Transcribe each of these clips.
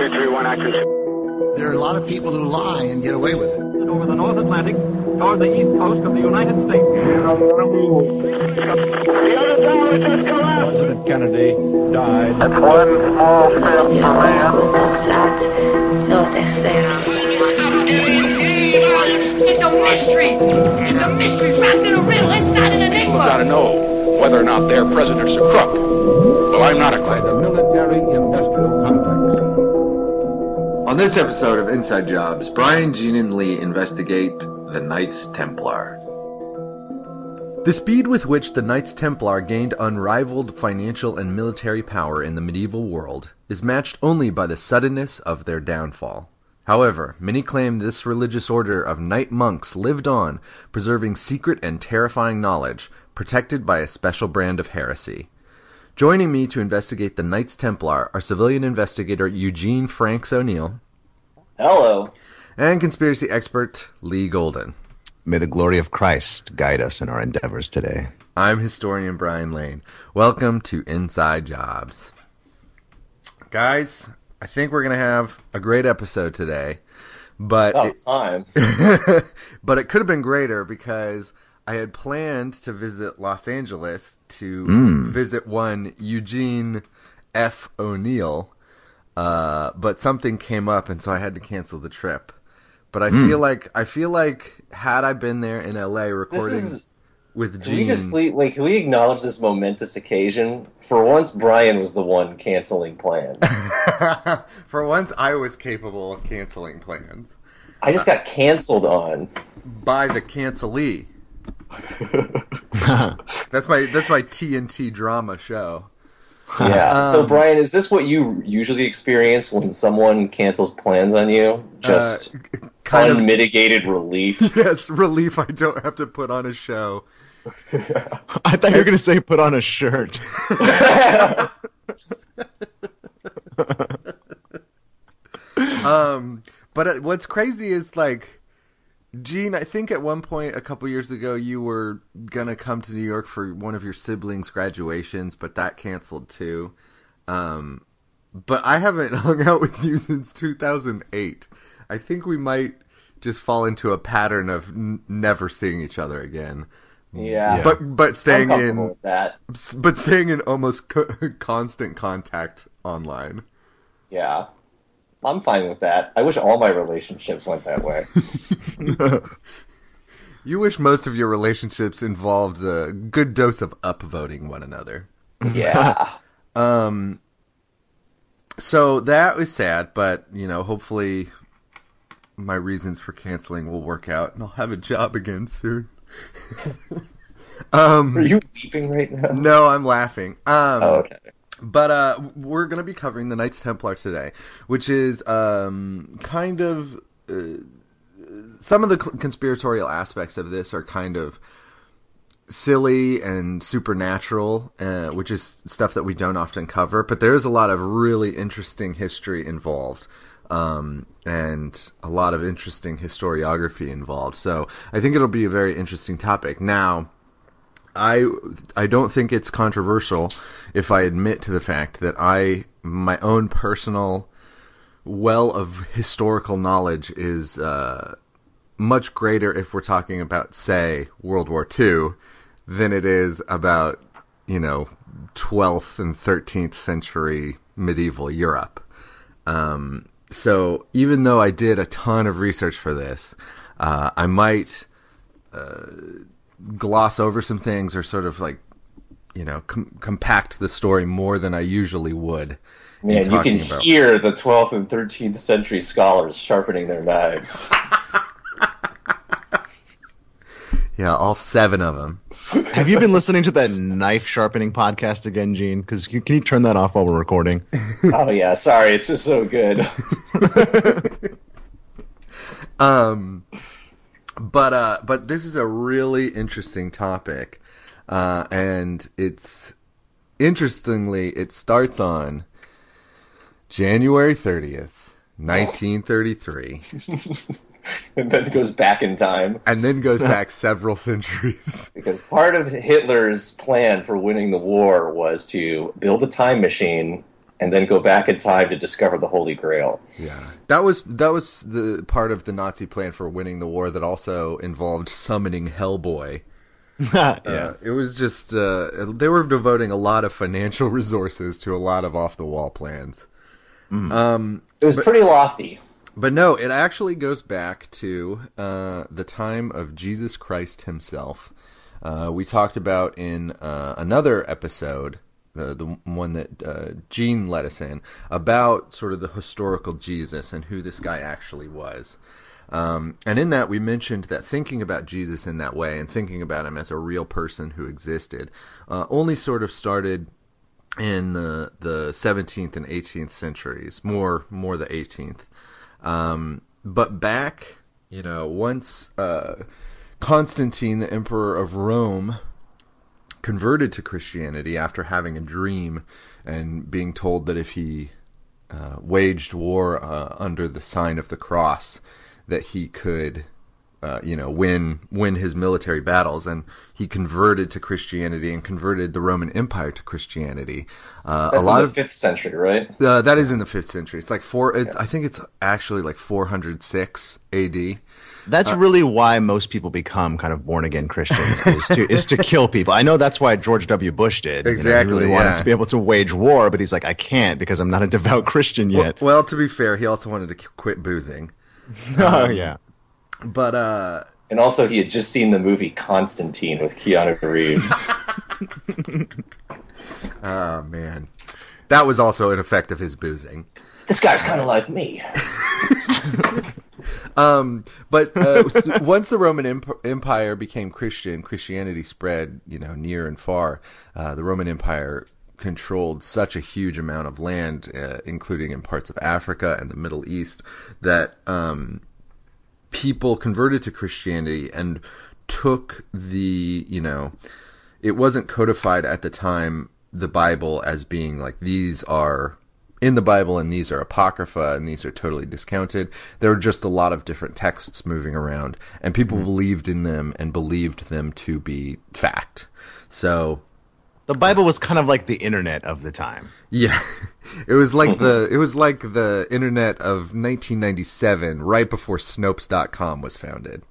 There are a lot of people who lie and get away with it. Over the North Atlantic toward the east coast of the United States. The. President Kennedy died. That's one small step for man. It's a mystery. It's a mystery wrapped in a riddle inside an enigma. People have got to know whether or not their president's a crook. Well, I'm not a crook. The military this episode of Inside Jobs, Brian, Gene, and Lee investigate the Knights Templar. The speed with which the Knights Templar gained unrivaled financial and military power in the medieval world is matched only by the suddenness of their downfall. However, many claim this religious order of knight monks lived on, preserving secret and terrifying knowledge, protected by a special brand of heresy. Joining me to investigate the Knights Templar are civilian investigator Eugene Franks O'Neill Hello. and conspiracy expert Lee Golden. May the glory of Christ guide us in our endeavors today. I'm historian Brian Lane. Welcome to Inside Jobs. Guys, I think we're going to have a great episode today, but Oh, it- it's time. but it could have been greater because I had planned to visit Los Angeles to Hmm. visit one Eugene F. O'Neill, uh, but something came up, and so I had to cancel the trip. But I Hmm. feel like I feel like had I been there in LA recording is- with Can we just Gene, please, wait, can we acknowledge this momentous occasion? For once, Brian was the one canceling plans. for once I was capable of canceling plans I just got canceled on. by the cancelee. that's my that's my TNT drama show. Yeah. so, Um, Brian, is this what you usually experience when someone cancels plans on you? Just Uh, kind of unmitigated relief? yes, relief I don't have to put on a show. I thought you were going to say put on a shirt. Um, but uh, what's crazy is like, Gene. I think at one point a couple years ago you were gonna come to New York for one of your siblings' graduations, but that canceled too. Um, but I haven't hung out with you since 2008. I think we might just fall into a pattern of n- never seeing each other again. Yeah. But but staying in that. but staying in almost co- constant contact online. Yeah. I'm fine with that. I wish all my relationships went that way. You wish most of your relationships involved a good dose of upvoting one another. Yeah. Um. So that was sad, but you know, hopefully my reasons for canceling will work out and I'll have a job again soon. um, Are you weeping right now? No, I'm laughing. Um Oh, okay. But uh, we're going to be covering the Knights Templar today, which is um, kind of uh, some of the conspiratorial aspects of this are kind of silly and supernatural, uh, which is stuff that we don't often cover. But there is a lot of really interesting history involved. Um, and a lot of interesting historiography involved. So I think it'll be a very interesting topic. Now, I I don't think it's controversial if I admit to the fact that I my own personal well of historical knowledge is uh, much greater if we're talking about say World War II than it is about you know 12th and 13th century medieval Europe. Um, so even though I did a ton of research for this, uh, I might gloss over some things or sort of like you know com- compact the story more than I usually would. in Man, you can about- hear the 12th and 13th century scholars sharpening their knives. yeah, all seven of them. Have you been listening to that knife sharpening podcast again, Gene? Because can you turn that off while we're recording? oh, yeah, sorry, it's just so good. Um, but uh, but this is a really interesting topic, uh, and it's interestingly it starts on January thirtieth, nineteen thirty three. and then goes back in time. and then goes back several centuries. Because part of Hitler's plan for winning the war was to build a time machine and then go back in time to discover the Holy Grail. Yeah, that was that was the part of the Nazi plan for winning the war that also involved summoning Hellboy. yeah. Uh, it was just uh, they were devoting a lot of financial resources to a lot of off the wall plans. Um, It was pretty lofty. but no, it actually goes back to uh, the time of Jesus Christ himself. Uh, we talked about in uh, another episode, uh, the one that uh, Gene let us in, about sort of the historical Jesus and who this guy actually was. Um, and in that, we mentioned that thinking about Jesus in that way and thinking about him as a real person who existed uh, only sort of started in the the 17th and 18th centuries, more more the 18th. Um, but back, you know, once uh, Constantine, the emperor of Rome, converted to Christianity after having a dream and being told that if he uh, waged war uh, under the sign of the cross, that he could, uh, you know, win win his military battles, and he converted to Christianity and converted the Roman Empire to Christianity. Uh, That's a lot in the of fifth century, right? uh, that is in the fifth century. It's like four. It, I think it's actually like 406 A.D. That's really why most people become kind of born again Christians is to is to kill people. I know that's why George W. Bush did. You know, he Exactly, really wanted yeah. to be able to wage war, but he's like, I can't because I'm not a devout Christian yet. Well, to be fair, he also wanted to quit boozing. oh yeah. But uh, And also, he had just seen the movie Constantine with Keanu Reeves. oh man, that was also an effect of his boozing. this guy's kind of like me. Um, but uh, once the Roman Emp- Empire became Christian, Christianity spread, you know, near and far. Uh, the Roman Empire controlled such a huge amount of land, uh, including in parts of Africa and the Middle East, that um, people converted to Christianity and took the, you know, it wasn't codified at the time the Bible as being like these are in the Bible and these are apocrypha and these are totally discounted. There were just a lot of different texts moving around and people believed in them and believed them to be fact. So The Bible was kind of like the internet of the time. yeah, it was like the it was like the internet of 1997, right before Snopes.com was founded.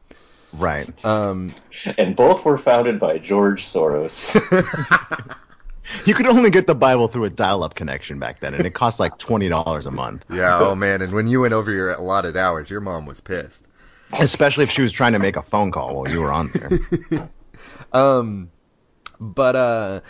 Right. Um, And both were founded by George Soros. you could only get the Bible through a dial-up connection back then, and it cost like twenty dollars a month. yeah, oh man, and when you went over your allotted hours, your mom was pissed. Especially if she was trying to make a phone call while you were on there. Um, but uh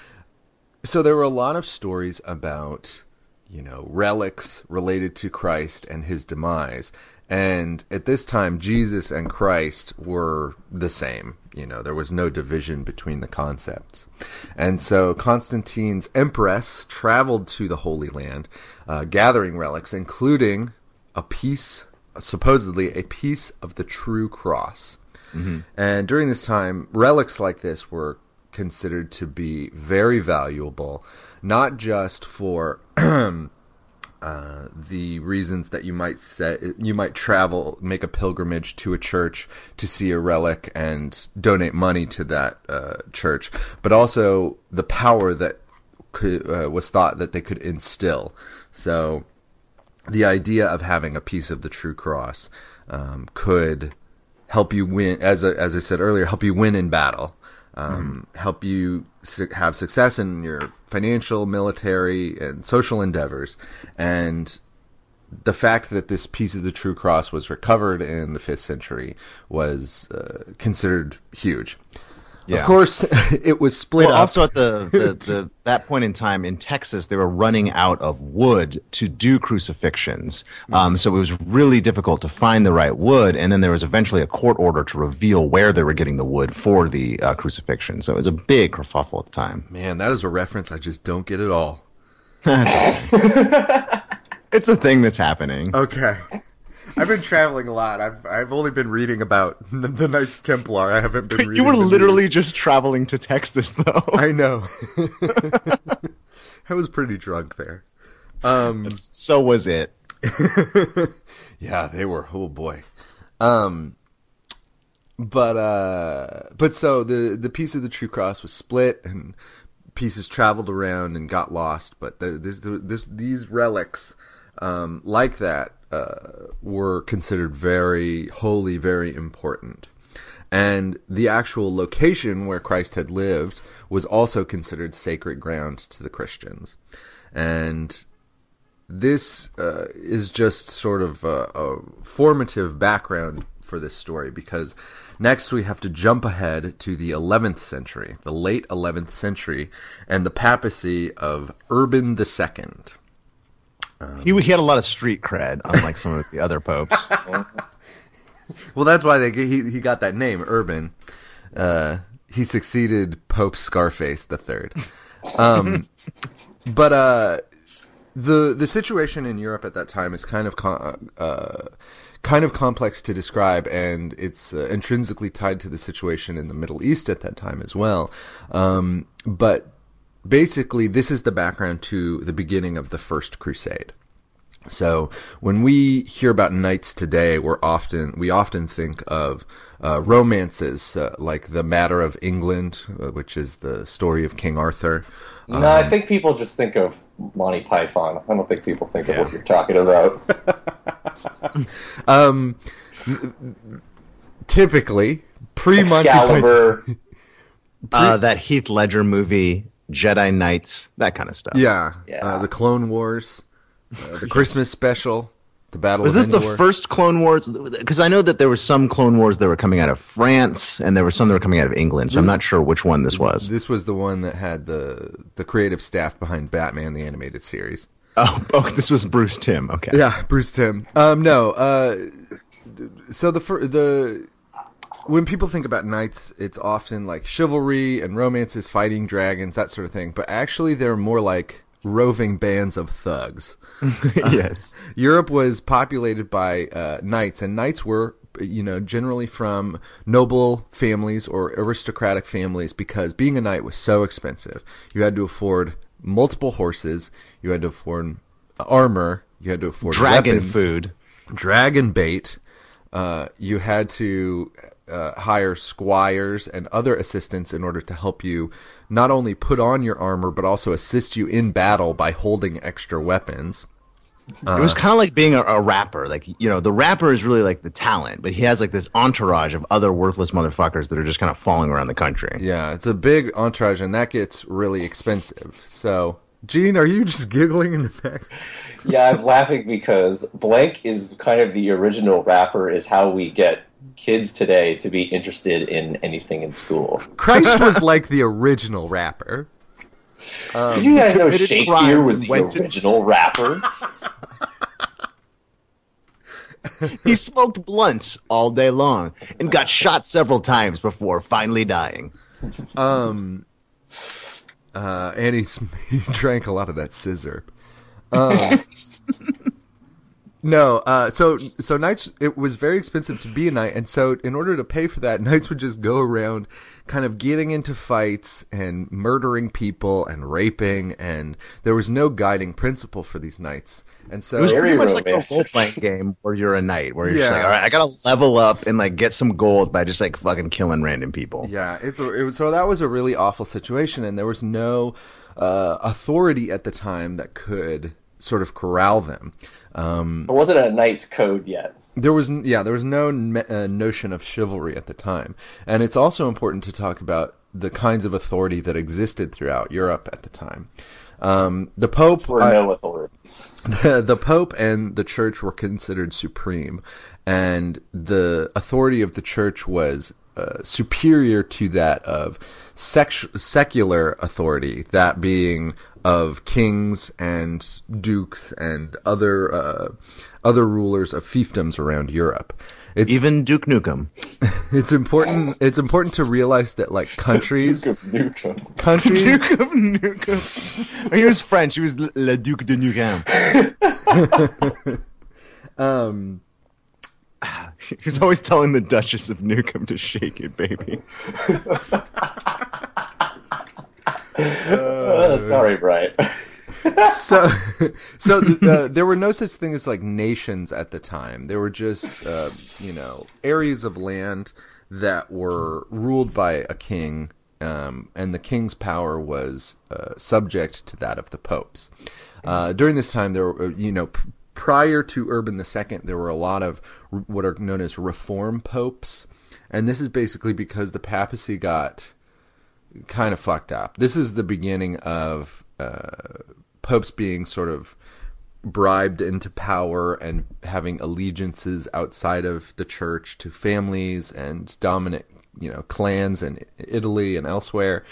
so there were a lot of stories about you know relics related to Christ and his demise and at this time Jesus and Christ were the same you know there was no division between the concepts. And so Constantine's empress traveled to the Holy Land uh, gathering relics including a piece supposedly a piece of the true cross. And during this time, relics like this were considered to be very valuable, not just for uh, the reasons that you might say you might travel, make a pilgrimage to a church to see a relic and donate money to that uh, church, but also the power that could, uh, was thought that they could instill. So the idea of having a piece of the true cross um, could help you win, as I, as I said earlier, help you win in battle, um, help you have success in your financial, military, and social endeavors, and the fact that this piece of the true cross was recovered in the fifth century was uh, considered huge. Yeah. Of course, it was split Well, up. also at the, the, the that point in time in Texas, they were running out of wood to do crucifixions. Um, so it was really difficult to find the right wood. And then there was eventually a court order to reveal where they were getting the wood for the uh, crucifixion. So it was a big kerfuffle at the time. Man, that is a reference I just don't get at all. It's a thing that's happening. Okay. I've been traveling a lot. I've I've only been reading about the Knights Templar. I haven't been. reading you were the literally news. just traveling to Texas, though. I know. I was pretty drunk there. Um. so was it. Yeah, they were. Oh boy. Um. But uh. But so the the piece of the true cross was split, and pieces traveled around and got lost, but the, this, this, these relics um, like that uh, were considered very holy, very important. And the actual location where Christ had lived was also considered sacred ground to the Christians. And this uh, is just sort of a, a formative background for this story because next we have to jump ahead to the 11th century, the late 11th century, and the papacy of Urban II. Um, he, he had a lot of street cred, unlike some of the other popes. well, that's why they he he got that name, Urban. Uh, he succeeded Pope Scarface the Third. Um, but uh, the the situation in Europe at that time is kind of com- uh, kind of complex to describe, and it's uh, intrinsically tied to the situation in the Middle East at that time as well. Um, but basically, this is the background to the beginning of the First Crusade. So when we hear about knights today, we're often we often think of uh, romances uh, like the Matter of England, uh, which is the story of King Arthur. Um, no, I think people just think of Monty Python. I don't think people think yeah. of what you're talking about. um, typically, pre Monty Python. Uh, that Heath Ledger movie, Jedi Knights, that kind of stuff. Yeah, yeah. Uh, the Clone Wars. Uh, the Christmas special, the Battle. Was this Endor. the first Clone Wars? Because I know that there were some Clone Wars that were coming out of France, and there were some that were coming out of England. So this, I'm not sure which one this was. This was the one that had the the creative staff behind Batman the animated series. Oh, oh, this was Bruce Timm. Okay. Yeah, Bruce Timm. Um, no. Uh, so the the when people think about knights, it's often like chivalry and romances, fighting dragons, that sort of thing. But actually, they're more like roving bands of thugs. yes. Uh, Europe was populated by uh, knights, and knights were, you know, generally from noble families or aristocratic families because being a knight was so expensive. You had to afford multiple horses, you had to afford armor, you had to afford dragon weapons, food, dragon bait. Uh, you had to uh, hire squires and other assistants in order to help you not only put on your armor but also assist you in battle by holding extra weapons. Uh, it was kind of like being a, a, rapper. Like, you know, the rapper is really like the talent, but he has like this entourage of other worthless motherfuckers that are just kind of falling around the country. Yeah, it's a big entourage, and that gets really expensive. So, Gene, are you just giggling in the back? yeah, I'm laughing because Blank is kind of the original rapper, is how we get kids today to be interested in anything in school. Christ was like the original rapper. Um, Did you guys know Shakespeare was the original to... rapper? he smoked blunts all day long and got shot several times before finally dying. Um, uh, and he, he drank a lot of that sizzurp. Um, no, uh, so so knights. It was very expensive to be a knight, and so in order to pay for that, knights would just go around, kind of getting into fights and murdering people and raping, and there was no guiding principle for these knights. And so it was pretty much like a role playing game where you're a knight, where you're yeah. just like, all right, I gotta level up and like get some gold by just like fucking killing random people. Yeah, it's a, it was so that was a really awful situation, and there was no uh, authority at the time that could sort of corral them. Um, it wasn't a knight's code yet. There was, yeah, there was no uh, notion of chivalry at the time, and it's also important to talk about the kinds of authority that existed throughout Europe at the time. Um, the Pope were no authorities. The, the Pope and the Church were considered supreme, and the authority of the Church was uh, superior to that of sec- secular authority, that being of kings and dukes and other uh, other rulers of fiefdoms around Europe. It's, Even Duke Nukem. It's important. It's important to realize that like countries, Duke of Nukem. countries. Duke of Nukem. he was French. He was Le Duc de Nukem. um, he was always telling the Duchess of Nukem to shake it, baby. Uh, sorry, Brian. so, so uh, there were no such thing as like nations at the time. There were just, uh, you know, areas of land that were ruled by a king um, and the king's power was uh, subject to that of the popes. Uh, during this time, there were, you know, p- prior to Urban II, there were a lot of what are known as reform popes, and this is basically because the papacy got kind of fucked up. This is the beginning of uh, popes being sort of bribed into power and having allegiances outside of the church to families and dominant, you know, clans in Italy and elsewhere.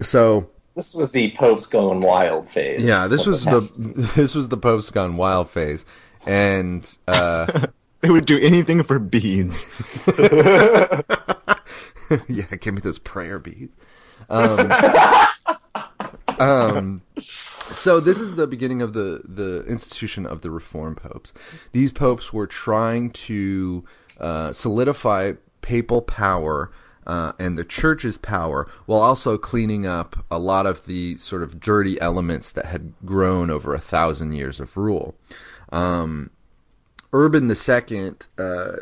So This was the Pope's going wild phase. yeah, this was the papacy. this was the popes gone wild phase, and uh, They would do anything for beads. yeah, give me those prayer beads. Um, um, so this is the beginning of the the institution of the reform popes. These popes were trying to uh, solidify papal power. Uh, and the church's power, while also cleaning up a lot of the sort of dirty elements that had grown over a thousand years of rule. Um, Urban II uh,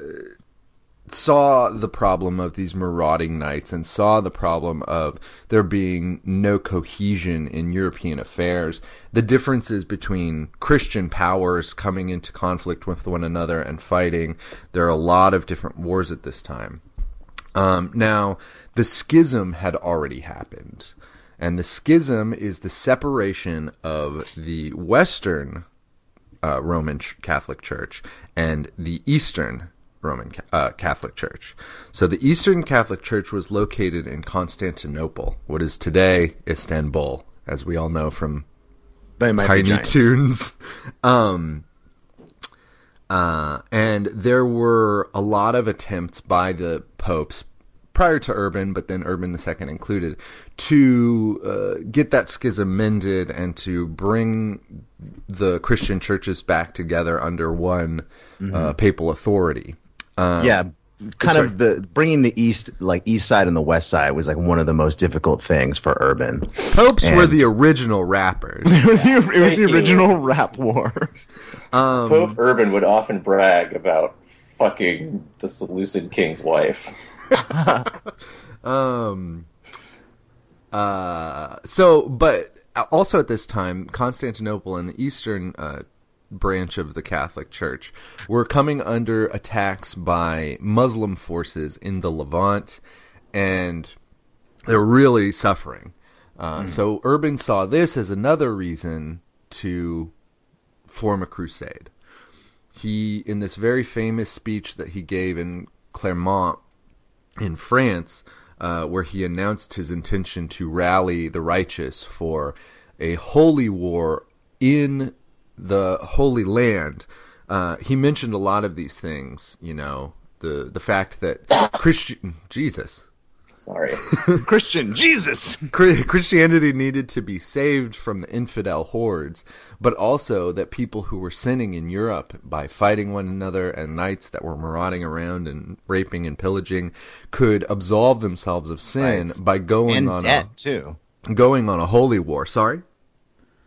saw the problem of these marauding knights and saw the problem of there being no cohesion in European affairs, the differences between Christian powers coming into conflict with one another and fighting. There are a lot of different wars at this time. Um, now, the schism had already happened. And the schism is the separation of the Western uh, Roman Catholic Church and the Eastern Roman uh, Catholic Church. So the Eastern Catholic Church was located in Constantinople, what is today Istanbul, as we all know from They might Tiny. Toons. Um, uh, and there were a lot of attempts by the popes prior to Urban, but then Urban II included, to uh, get that schism mended and to bring the Christian churches back together under one uh, papal authority. Um, yeah kind sorry. of the bringing the east like east side and the west side was like one of the most difficult things for urban popes were the original rappers. it was the Thank you. original rap war um, Pope Urban would often brag about fucking the Seleucid king's wife. Um. Uh. So, but also at this time, Constantinople and the eastern uh, branch of the Catholic Church were coming under attacks by Muslim forces in the Levant, and they're really suffering. Uh, So Urban saw this as another reason to form a crusade. He, in this very famous speech that he gave in Clermont, in France, uh, where he announced his intention to rally the righteous for a holy war in the Holy Land. Uh, he mentioned a lot of these things, you know, the the fact that Christian Jesus, Sorry. christian jesus Christianity needed to be saved from the infidel hordes, but also that people who were sinning in Europe by fighting one another and knights that were marauding around and raping and pillaging could absolve themselves of sin Right. by going and on debt too a going on a holy war. Sorry.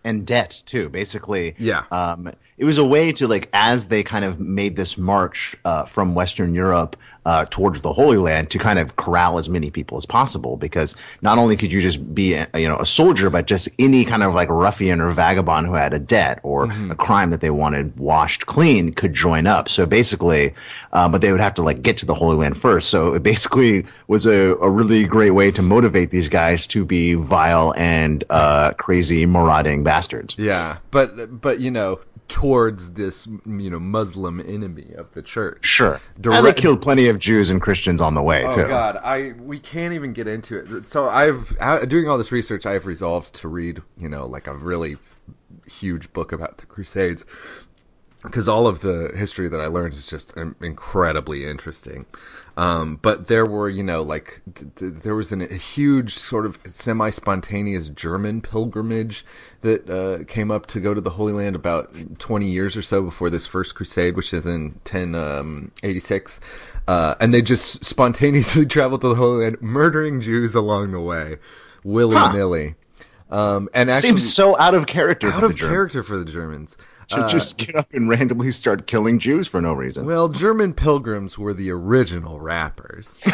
And debt too basically Yeah. um, it was a way to like as they kind of made this march uh, from western europe uh, towards the holy land to kind of corral as many people as possible because not only could you just be a, you know a soldier but just any kind of like ruffian or vagabond who had a debt or a crime that they wanted washed clean could join up. So basically uh, but they would have to like get to the holy land first. So it basically was a, a really great way to motivate these guys to be vile and uh, crazy marauding bastards. Yeah, but but you know towards this you know Muslim enemy of the church. Sure. Direct- and they killed plenty of Jews and Christians on the way Oh too. God, I we can't even get into it. So I've doing all this research. I've resolved to read, you know, like a really huge book about the Crusades because all of the history that I learned is just um, incredibly interesting. Um, but there were, you know, like d- d- there was an, a huge sort of semi-spontaneous German pilgrimage that uh, came up to go to the Holy Land about 20 years or so before this first crusade, which is in 1086. Uh, and they just spontaneously traveled to the Holy Land, murdering Jews along the way, willy nilly. Um, and actually, Seems so out of character. out of character for the Germans. To just get up and randomly start killing Jews for no reason. Well, German pilgrims were the original rappers.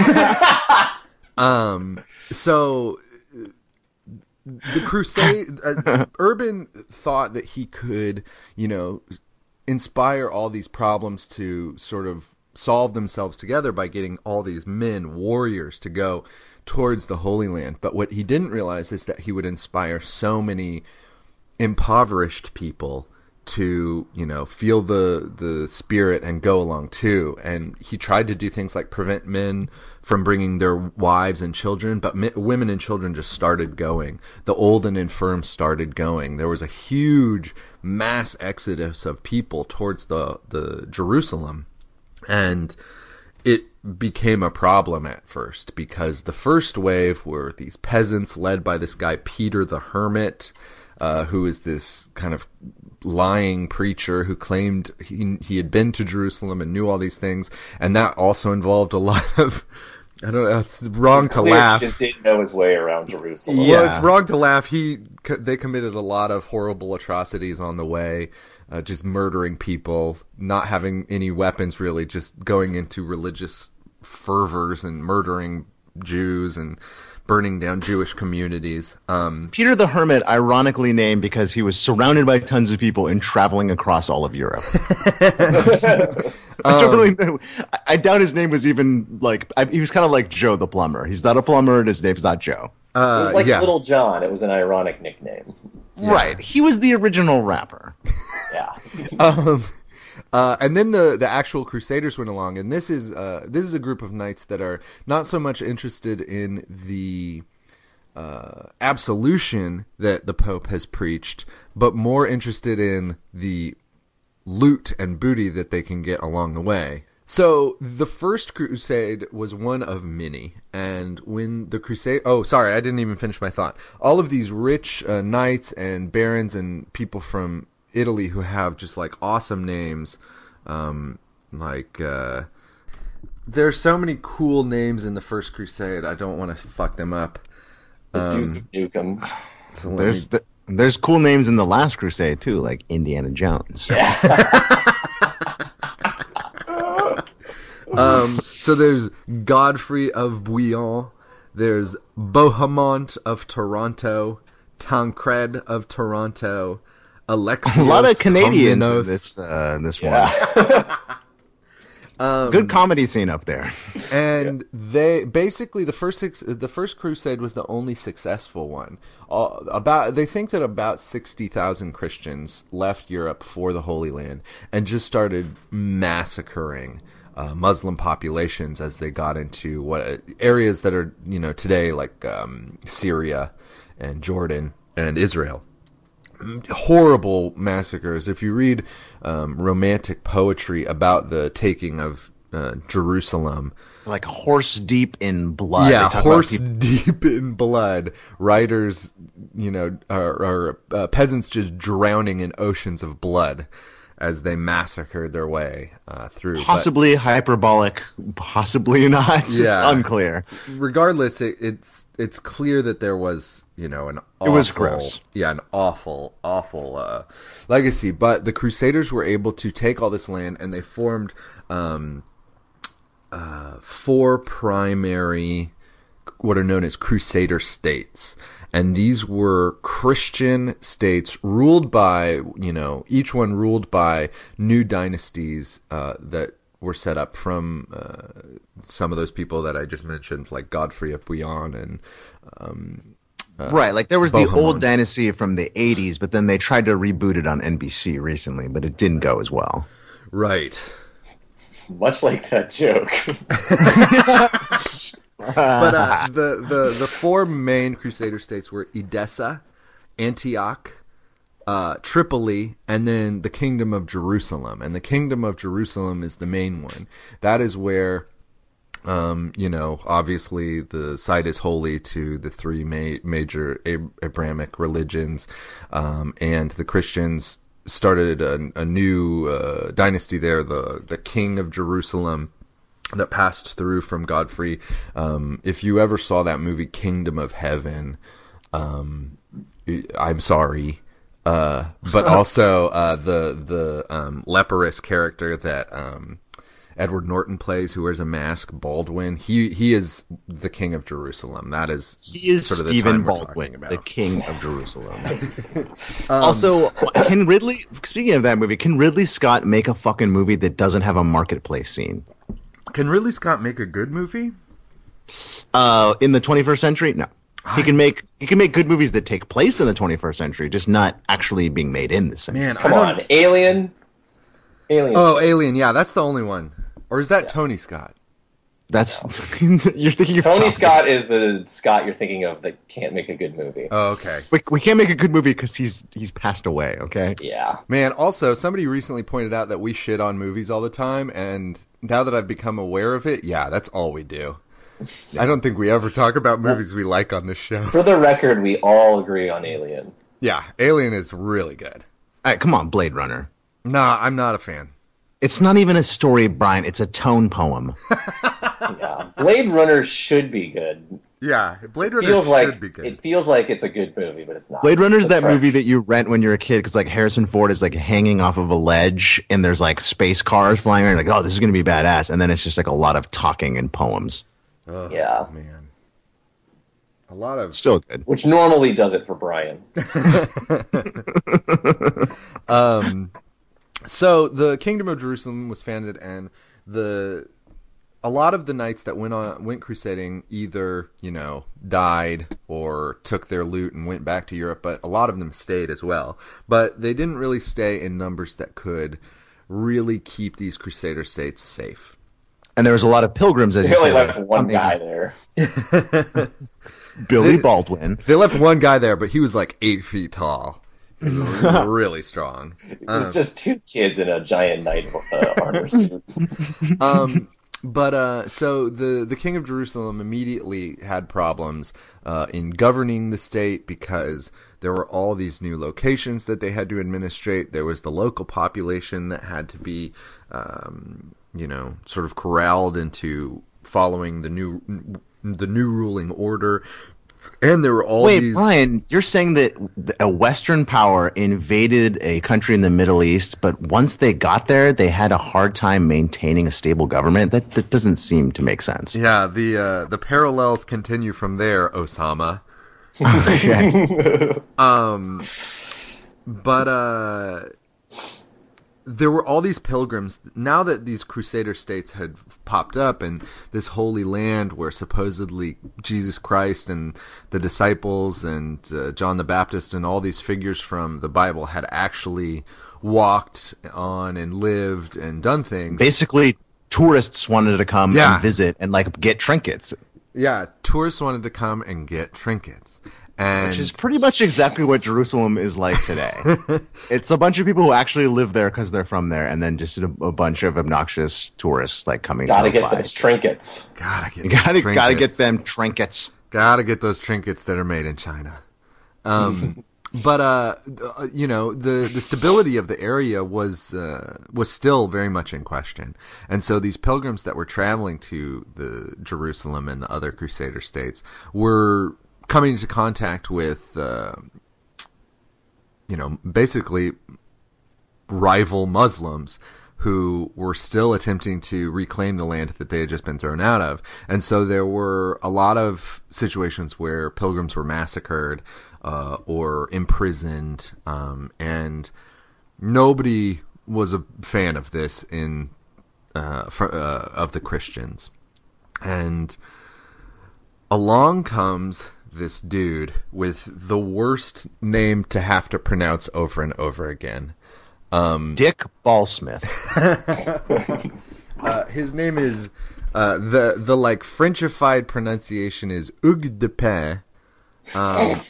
Um, so the crusade uh, urban thought that he could you know inspire all these problems to sort of solve themselves together by getting all these men warriors to go towards the holy land but what he didn't realize is that he would inspire so many impoverished people to you know feel the the spirit and go along too. And he tried to do things like prevent men from bringing their wives and children but women and children just started going. The old and infirm started going. There was a huge mass exodus of people towards the the Jerusalem. And it became a problem at first because the first wave were these peasants led by this guy Peter the Hermit uh, who is this kind of lying preacher who claimed he he had been to Jerusalem and knew all these things, and that also involved a lot of. I don't know. It's wrong It's to clear he laugh. Just didn't know his way around Jerusalem. Well, it's wrong to laugh. He they committed a lot of horrible atrocities on the way, uh, just murdering people, not having any weapons really, just going into religious fervors and murdering Jews and burning down Jewish communities. Um, Peter the Hermit, ironically named because he was surrounded by tons of people and traveling across all of Europe. I don't really know. I, I doubt his name was even like. I, he was kind of like Joe the plumber. He's not a plumber, and his name's not Joe. it was uh, like yeah. Little John. It was an ironic nickname. Right. He was the original rapper. Yeah. um, uh, and then the the actual Crusaders went along, and this is uh, this is a group of knights that are not so much interested in the uh, absolution that the Pope has preached, but more interested in the loot and booty that they can get along the way. So the first crusade was one of many, and when the crusade oh sorry I didn't even finish my thought. All of these rich uh, knights and barons and people from Italy who have just like awesome names, um, like uh, there's so many cool names in the first crusade. I don't want to fuck them up. The Um, Duke of Nukem. So There's me- the, there's cool names in the Last Crusade too, like Indiana Jones. Yeah. Um, so there's Godfrey of Bouillon, there's Bohemond of Toronto, Tancred of Toronto, Alexios a lot of Canadians in this uh, in this Yeah. one. Good comedy scene up there. and they basically the first six, the first crusade was the only successful one. All, about they think that about sixty thousand Christians left Europe for the Holy Land and just started massacring uh, Muslim populations as they got into what areas that are you know today like um, Syria and Jordan and Israel horrible massacres. If you read um, romantic poetry about the taking of uh, Jerusalem, Like horse deep in blood. yeah, They talk about horse deep in blood. Writers, you know, are, are uh, peasants just drowning in oceans of blood as they massacred their way uh, through. But- possibly hyperbolic, possibly not. It's Yeah. unclear. regardless, it, it's it's clear that there was you know an awful, It was gross. yeah, an awful, awful uh, legacy. But the Crusaders were able to take all this land and they formed um, uh, four primary, what are known as Crusader states. And these were Christian states ruled by, you know, each one ruled by new dynasties uh, that were set up from uh, some of those people that I just mentioned, like Godfrey of Bouillon and right. Like there was the old dynasty from the 80s, but then they tried to reboot it on NBC recently, but it didn't go as well. right. Much like that joke. but uh, the, the the four main Crusader states were Edessa, Antioch, uh, Tripoli, and then the Kingdom of Jerusalem. And the Kingdom of Jerusalem is the main one. That is where, um, you know, obviously the site is holy to the three ma- major Ab- Abrahamic religions, um, and the Christians started a, a new uh, dynasty there, the the King of Jerusalem that passed through from Godfrey. Um, if you ever saw that movie Kingdom of Heaven, um, I'm sorry. Uh, but also uh, the the um, leprous character that um, Edward Norton plays, who wears a mask. Baldwin. He he is the king of Jerusalem. That is He is sort of the Stephen time we're talking Baldwin, about. the king of Jerusalem. Um, also, can Ridley? Speaking of that movie, can Ridley Scott make a fucking movie that doesn't have a marketplace scene? Can Ridley Scott make a good movie? Uh, in the 21st century, no. He can make he can make good movies that take place in the 21st century, just not actually being made in this century. Man, Come I don't, on, Alien. Alien. Oh, Alien. Yeah, that's the only one. Or is that Tony Scott? That's you're thinking of Tony Scott is the Scott you're thinking of that can't make a good movie. Oh, okay. We, we can't make a good movie because he's he's passed away. Okay. yeah. Man, also, somebody recently pointed out that we shit on movies all the time, and now that I've become aware of it, yeah, that's all we do. I don't think we ever talk about movies we like on this show. For the record, we all agree on Alien. Yeah, Alien is really good. All right, come on, Blade Runner. Nah, I'm not a fan. It's not even a story, Brian. It's a tone poem. Yeah. Blade Runner should be good. Yeah, Blade Runner Feels should like be good. it feels like it's a good movie, but it's not. Blade Runner is that trash. movie that you rent when you're a kid because like Harrison Ford is like hanging off of a ledge and there's like space cars flying around. Like, oh, this is gonna be badass, and then it's just like a lot of talking and poems. Yeah. Man, a lot of Still good. Which normally does it for Brian. um, So the Kingdom of Jerusalem was founded, and the a lot of the knights that went on went crusading either you know died or took their loot and went back to Europe, but a lot of them stayed as well. But they didn't really stay in numbers that could really keep these crusader states safe. And there was a lot of pilgrims, as They you only said. left one coming- guy there. Billy Baldwin. They left one guy there, but he was like eight feet tall. He was really strong. It's just two kids in a giant knight uh, armor suit. um, but uh, so the the king of Jerusalem immediately had problems uh, in governing the state because there were all these new locations that they had to administrate. There was the local population that had to be, um, you know, sort of corralled into following the new the new ruling order. And there were all Wait, these. Brian, you're saying that a Western power invaded a country in the Middle East, but once they got there, they had a hard time maintaining a stable government? That, that doesn't seem to make sense. Yeah, the uh, the parallels continue from there, Osama. Um, but uh, there were all these pilgrims. Now that these crusader states had popped up, and this holy land where supposedly Jesus Christ and the disciples and uh, John the Baptist and all these figures from the Bible had actually walked on and lived and done things. Basically, tourists wanted to come Yeah. and visit and like get trinkets, yeah, tourists wanted to come and get trinkets. And which is pretty much exactly what Jerusalem is like today. it's a bunch of people who actually live there because they're from there, and then just a, a bunch of obnoxious tourists like coming. Gotta to get apply. those trinkets. gotta get You gotta those gotta get them trinkets. Gotta get those trinkets that are made in China. Um, but uh, uh, you know, the the stability of the area was uh, was still very much in question, and so these pilgrims that were traveling to the Jerusalem and the other Crusader states were coming into contact with, uh, you know, basically rival Muslims who were still attempting to reclaim the land that they had just been thrown out of. And so there were a lot of situations where pilgrims were massacred uh, or imprisoned, um, and nobody was a fan of this in uh, fr- uh, of the Christians. And along comes this dude with the worst name to have to pronounce over and over again. Dick Ballsmith. Uh, his name is uh, the the like Frenchified pronunciation is Hugues de Pin. Um,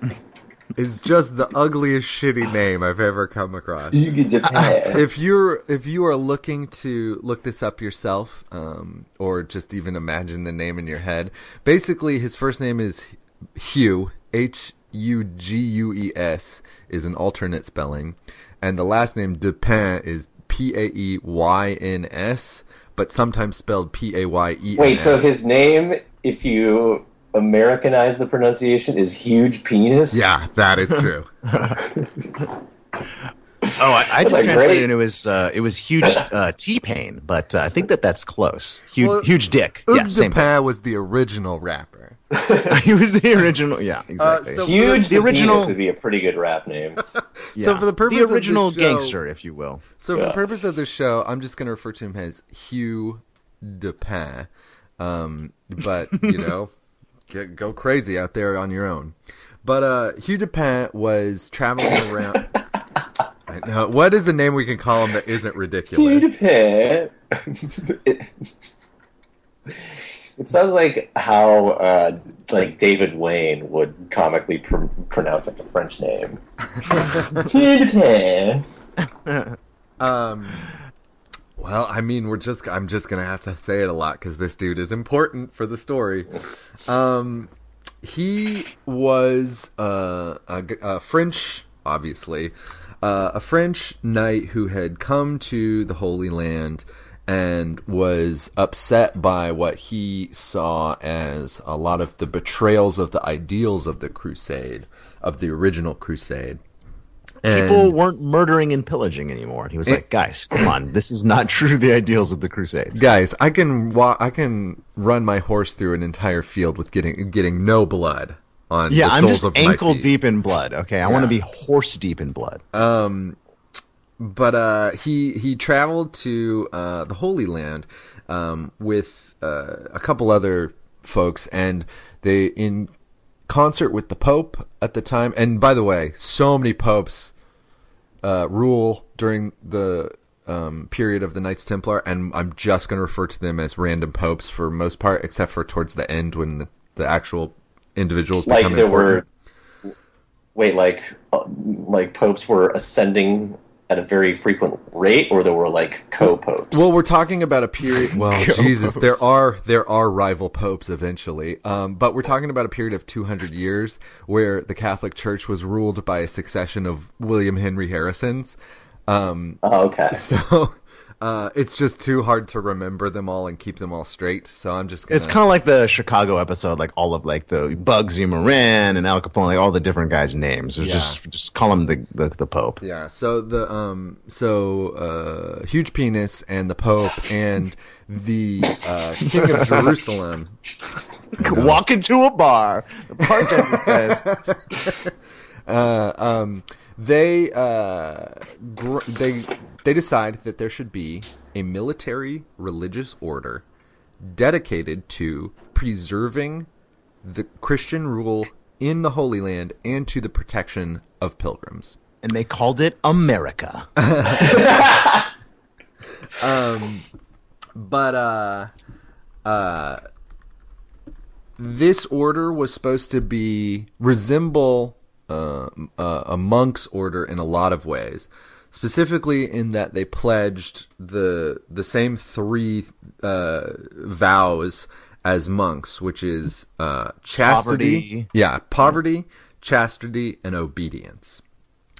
is just the ugliest shitty name I've ever come across. You get Japan. If you're if you are looking to look this up yourself, um, or just even imagine the name in your head, basically his first name is Hugh H U G U E S is an alternate spelling, and the last name Depin is P A E Y N S, but sometimes spelled P A Y E. Wait, so his name, if you Americanize the pronunciation, is huge penis? yeah, that is true. Oh, I, I just Like, translated great. and it was uh, it was huge uh, T-Pain, but uh, I think that that's close. Huge, Well, huge dick. Oog Yeah, same. thing. Was the original rapper. he was the original. Yeah, exactly. so- Huge. the The original- would be a pretty good rap name. Yeah. so for the purpose the original show- gangster, if you will. So for the purpose of this show, I'm just going to refer to him as Hugh Dupin. Um, but you know, get, go crazy out there on your own. But uh, Hugh Dupin was traveling around. Know. What is a name we can call him that isn't ridiculous? it, it sounds like how uh, like David Wain would comically pr- pronounce like a French name. Um, well, I mean, we're just I'm just gonna have to say it a lot because this dude is important for the story. Um, he was uh, a, a French, obviously, uh, a French knight who had come to the Holy Land and was upset by what he saw as a lot of the betrayals of the ideals of the crusade, of the original crusade. And People weren't murdering and pillaging anymore. And He was like, guys, come on, this is not true the ideals of the Crusades. guys, I can wa- I can run my horse through an entire field with getting getting no blood on Yeah, the I'm just ankle deep in blood. Okay, I want to be horse deep in blood. Um, but uh, he he traveled to uh, the Holy Land um, with uh, a couple other folks, and they in concert with the Pope at the time. And by the way, so many popes uh, rule during the um, period of the Knights Templar, and I'm just going to refer to them as random popes for most part, except for towards the end when the, the actual individuals like become there important. were. Wait, like uh, like popes were ascending at a very frequent rate, or there were like co-popes. Well, we're talking about a period. Well, Jesus, there are there are rival popes eventually, um, but we're talking about a period of 200 years where the Catholic Church was ruled by a succession of William Henry Harrisons. Um, oh, okay. so uh, it's just too hard to remember them all and keep them all straight. So I'm just gonna. It's kind of like the Chicago episode, like all of like the Bugsy Moran and Al Capone, like all the different guys' names. Yeah. Just just call him the the, the Pope. Yeah, so the um so uh huge penis and the Pope and the uh King of Jerusalem Walk into a bar. The bartender says, uh, um, they uh, gr- they they decide that there should be a military religious order dedicated to preserving the Christian rule in the Holy Land and to the protection of pilgrims. and they called it America. um, But uh, uh, this order was supposed to be resemble uh, a, a monk's order in a lot of ways, specifically in that they pledged the the same three uh, vows as monks, which is uh, chastity, Poverty. yeah, poverty, chastity, and obedience.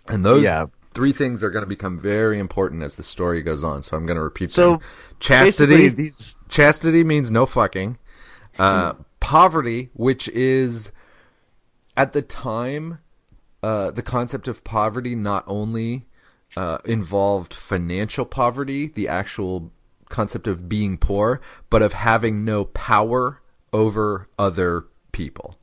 And those Yeah. three things are going to become very important as the story goes on. So I'm going to repeat So, them. Chastity. these- Chastity means no fucking. Uh, Poverty, which is at the time, uh, the concept of poverty not only uh, involved financial poverty, the actual concept of being poor, but of having no power over other people.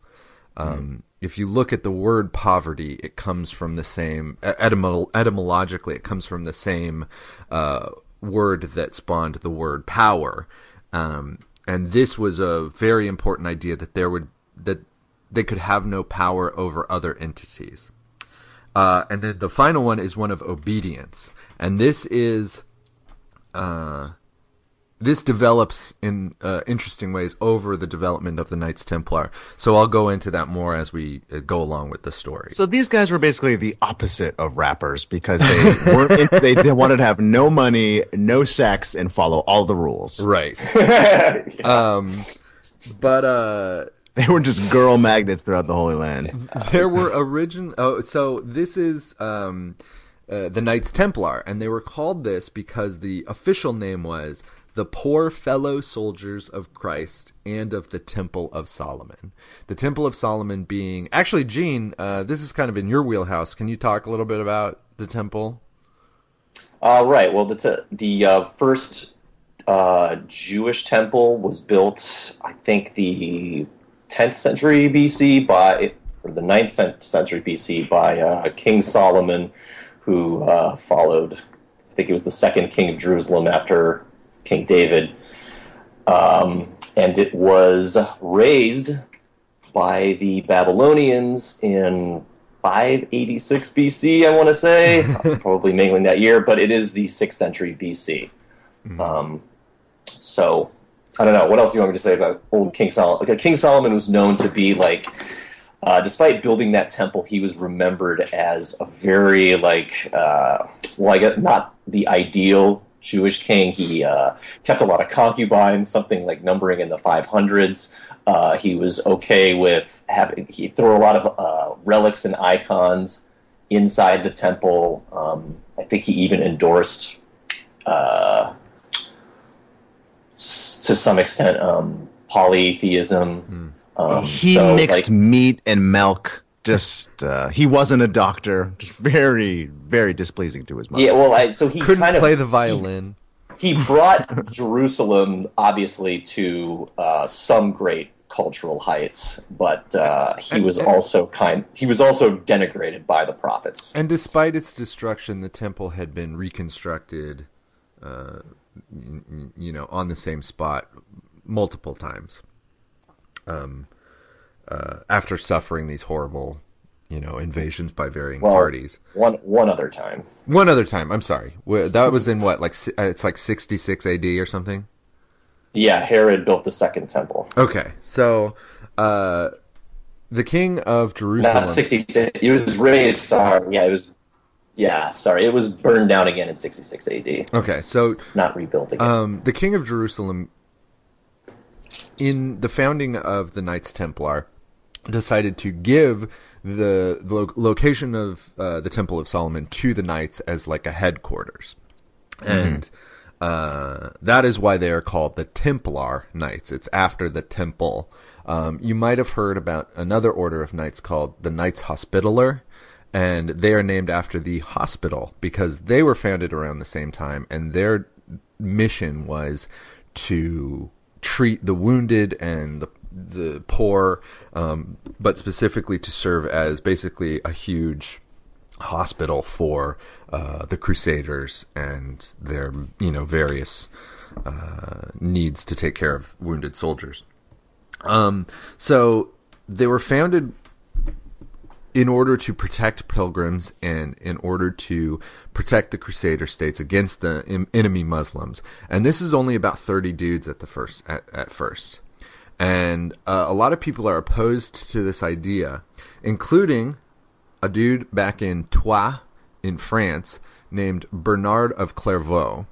Um, If you look at the word poverty, it comes from the same etymo- etymologically. It comes from the same uh, word that spawned the word power, um, and this was a very important idea that there would that they could have no power over other entities. Uh, and then the final one is one of obedience, and this is uh, this develops in uh, interesting ways over the development of the Knights Templar. So I'll go into that more as we uh, go along with the story. So these guys were basically the opposite of rappers because they weren't. they, they wanted to have no money, no sex, and follow all the rules. right. um, but uh, They were just girl magnets throughout the Holy Land. there were origin. Oh, so this is um, uh, the Knights Templar, and they were called this because the official name was the Poor Fellow Soldiers of Christ and of the Temple of Solomon. The Temple of Solomon being actually, Gene. Uh, this is kind of in your wheelhouse. Can you talk a little bit about the temple? Uh, right. Well, the t- the uh, first uh, Jewish temple was built, I think, the 10th century BC by, or the 9th century BC by uh, King Solomon, who uh, followed. I think he was the second king of Jerusalem after King David, um, and it was raised by the Babylonians in 586 BC, I want to say. Probably mangling that year, but it is the 6th century BC. Um, so, I don't know. What else do you want me to say about old King Solomon? King Solomon was known to be like, uh, despite building that temple, he was remembered as a very like, uh, well, I guess not the ideal Jewish king. He uh, kept a lot of concubines, something like numbering in the 500s. Uh, he was okay with having he threw a lot of uh, relics and icons inside the temple. Um, I think he even endorsed, uh, to some extent, um, polytheism. Um, he so, mixed like- meat and milk. Just uh, he wasn't a doctor. Just very, very displeasing to his mother. Yeah, well, I, so he Couldn't kind of play the violin. he brought Jerusalem obviously to uh, some great cultural heights, but uh, he was also kind. He was also denigrated by the prophets. And despite its destruction, the temple had been reconstructed, uh, y- y- you know, on the same spot multiple times. Um, uh, after suffering these horrible, you know, invasions by varying Well, parties. One one other time. One other time, I'm sorry. That was in what, like uh, it's like 66 AD or something. Yeah, Herod built the second temple. Okay, so uh, the king of Jerusalem. Not sixty six. It was raised. Sorry, yeah, it was. Yeah, sorry, it was burned down again in sixty six A.D. Okay, so Not rebuilt again. Um, the King of Jerusalem, in the founding of the Knights Templar, decided to give the, the lo- location of uh, the Temple of Solomon to the Knights as like a headquarters, and uh, that is why they are called the Templar Knights. It's after the temple. Um, you might have heard about another order of knights called the Knights Hospitaller, and they are named after the hospital because they were founded around the same time, and their mission was to treat the wounded and the the poor, um, but specifically to serve as basically a huge hospital for uh, the Crusaders and their you know various uh, needs to take care of wounded soldiers. Um, so they were founded in order to protect pilgrims and in order to protect the Crusader states against the em- enemy Muslims. And this is only about 30 dudes at the first at, at first. And uh, a lot of people are opposed to this idea, including a dude back in Troyes in France named Bernard of Clairvaux.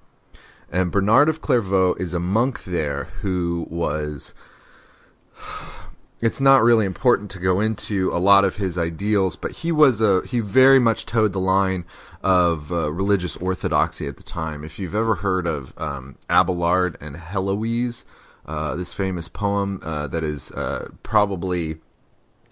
And Bernard of Clairvaux is a monk there who was it's not really important to go into a lot of his ideals, but he was a he very much towed the line of uh, religious orthodoxy at the time. If you've ever heard of um, Abelard and Heloise, uh, this famous poem uh, that is uh, probably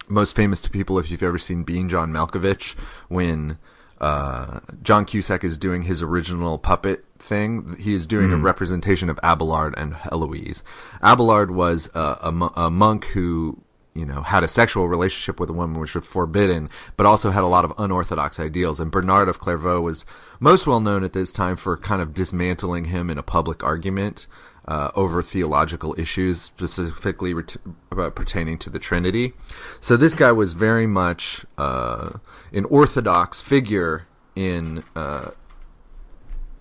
most famous to people if you've ever seen Being John Malkovich when uh, John Cusack is doing his original puppet thing. He is doing a representation of Abelard and Heloise. Abelard was a, a, a monk who you know had a sexual relationship with a woman which was forbidden, but also had a lot of unorthodox ideals. And Bernard of Clairvaux was most well known at this time for kind of dismantling him in a public argument uh, over theological issues, specifically ret- pertaining to the Trinity. So this guy was very much uh, an orthodox figure in uh,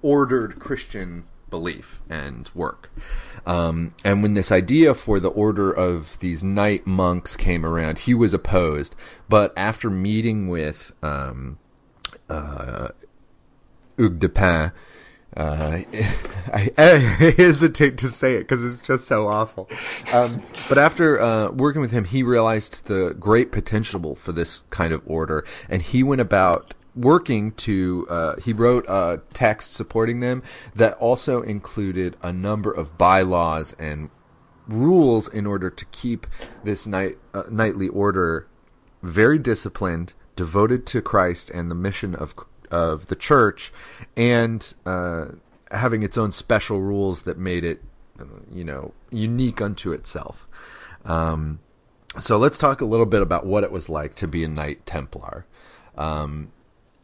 ordered Christian belief and work. Um, and when this idea for the order of these knight monks came around, he was opposed. But after meeting with um, uh, Hugues de Pin, uh, I, I hesitate to say it because it's just so awful. Um, but after uh, working with him, he realized the great potential for this kind of order, and he went about working to. Uh, he wrote a text supporting them that also included a number of bylaws and rules in order to keep this night uh, knightly order very disciplined, devoted to Christ and the mission of of the church, and uh, having its own special rules that made it, you know, unique unto itself. Um, so let's talk a little bit about what it was like to be a Knight Templar. Um,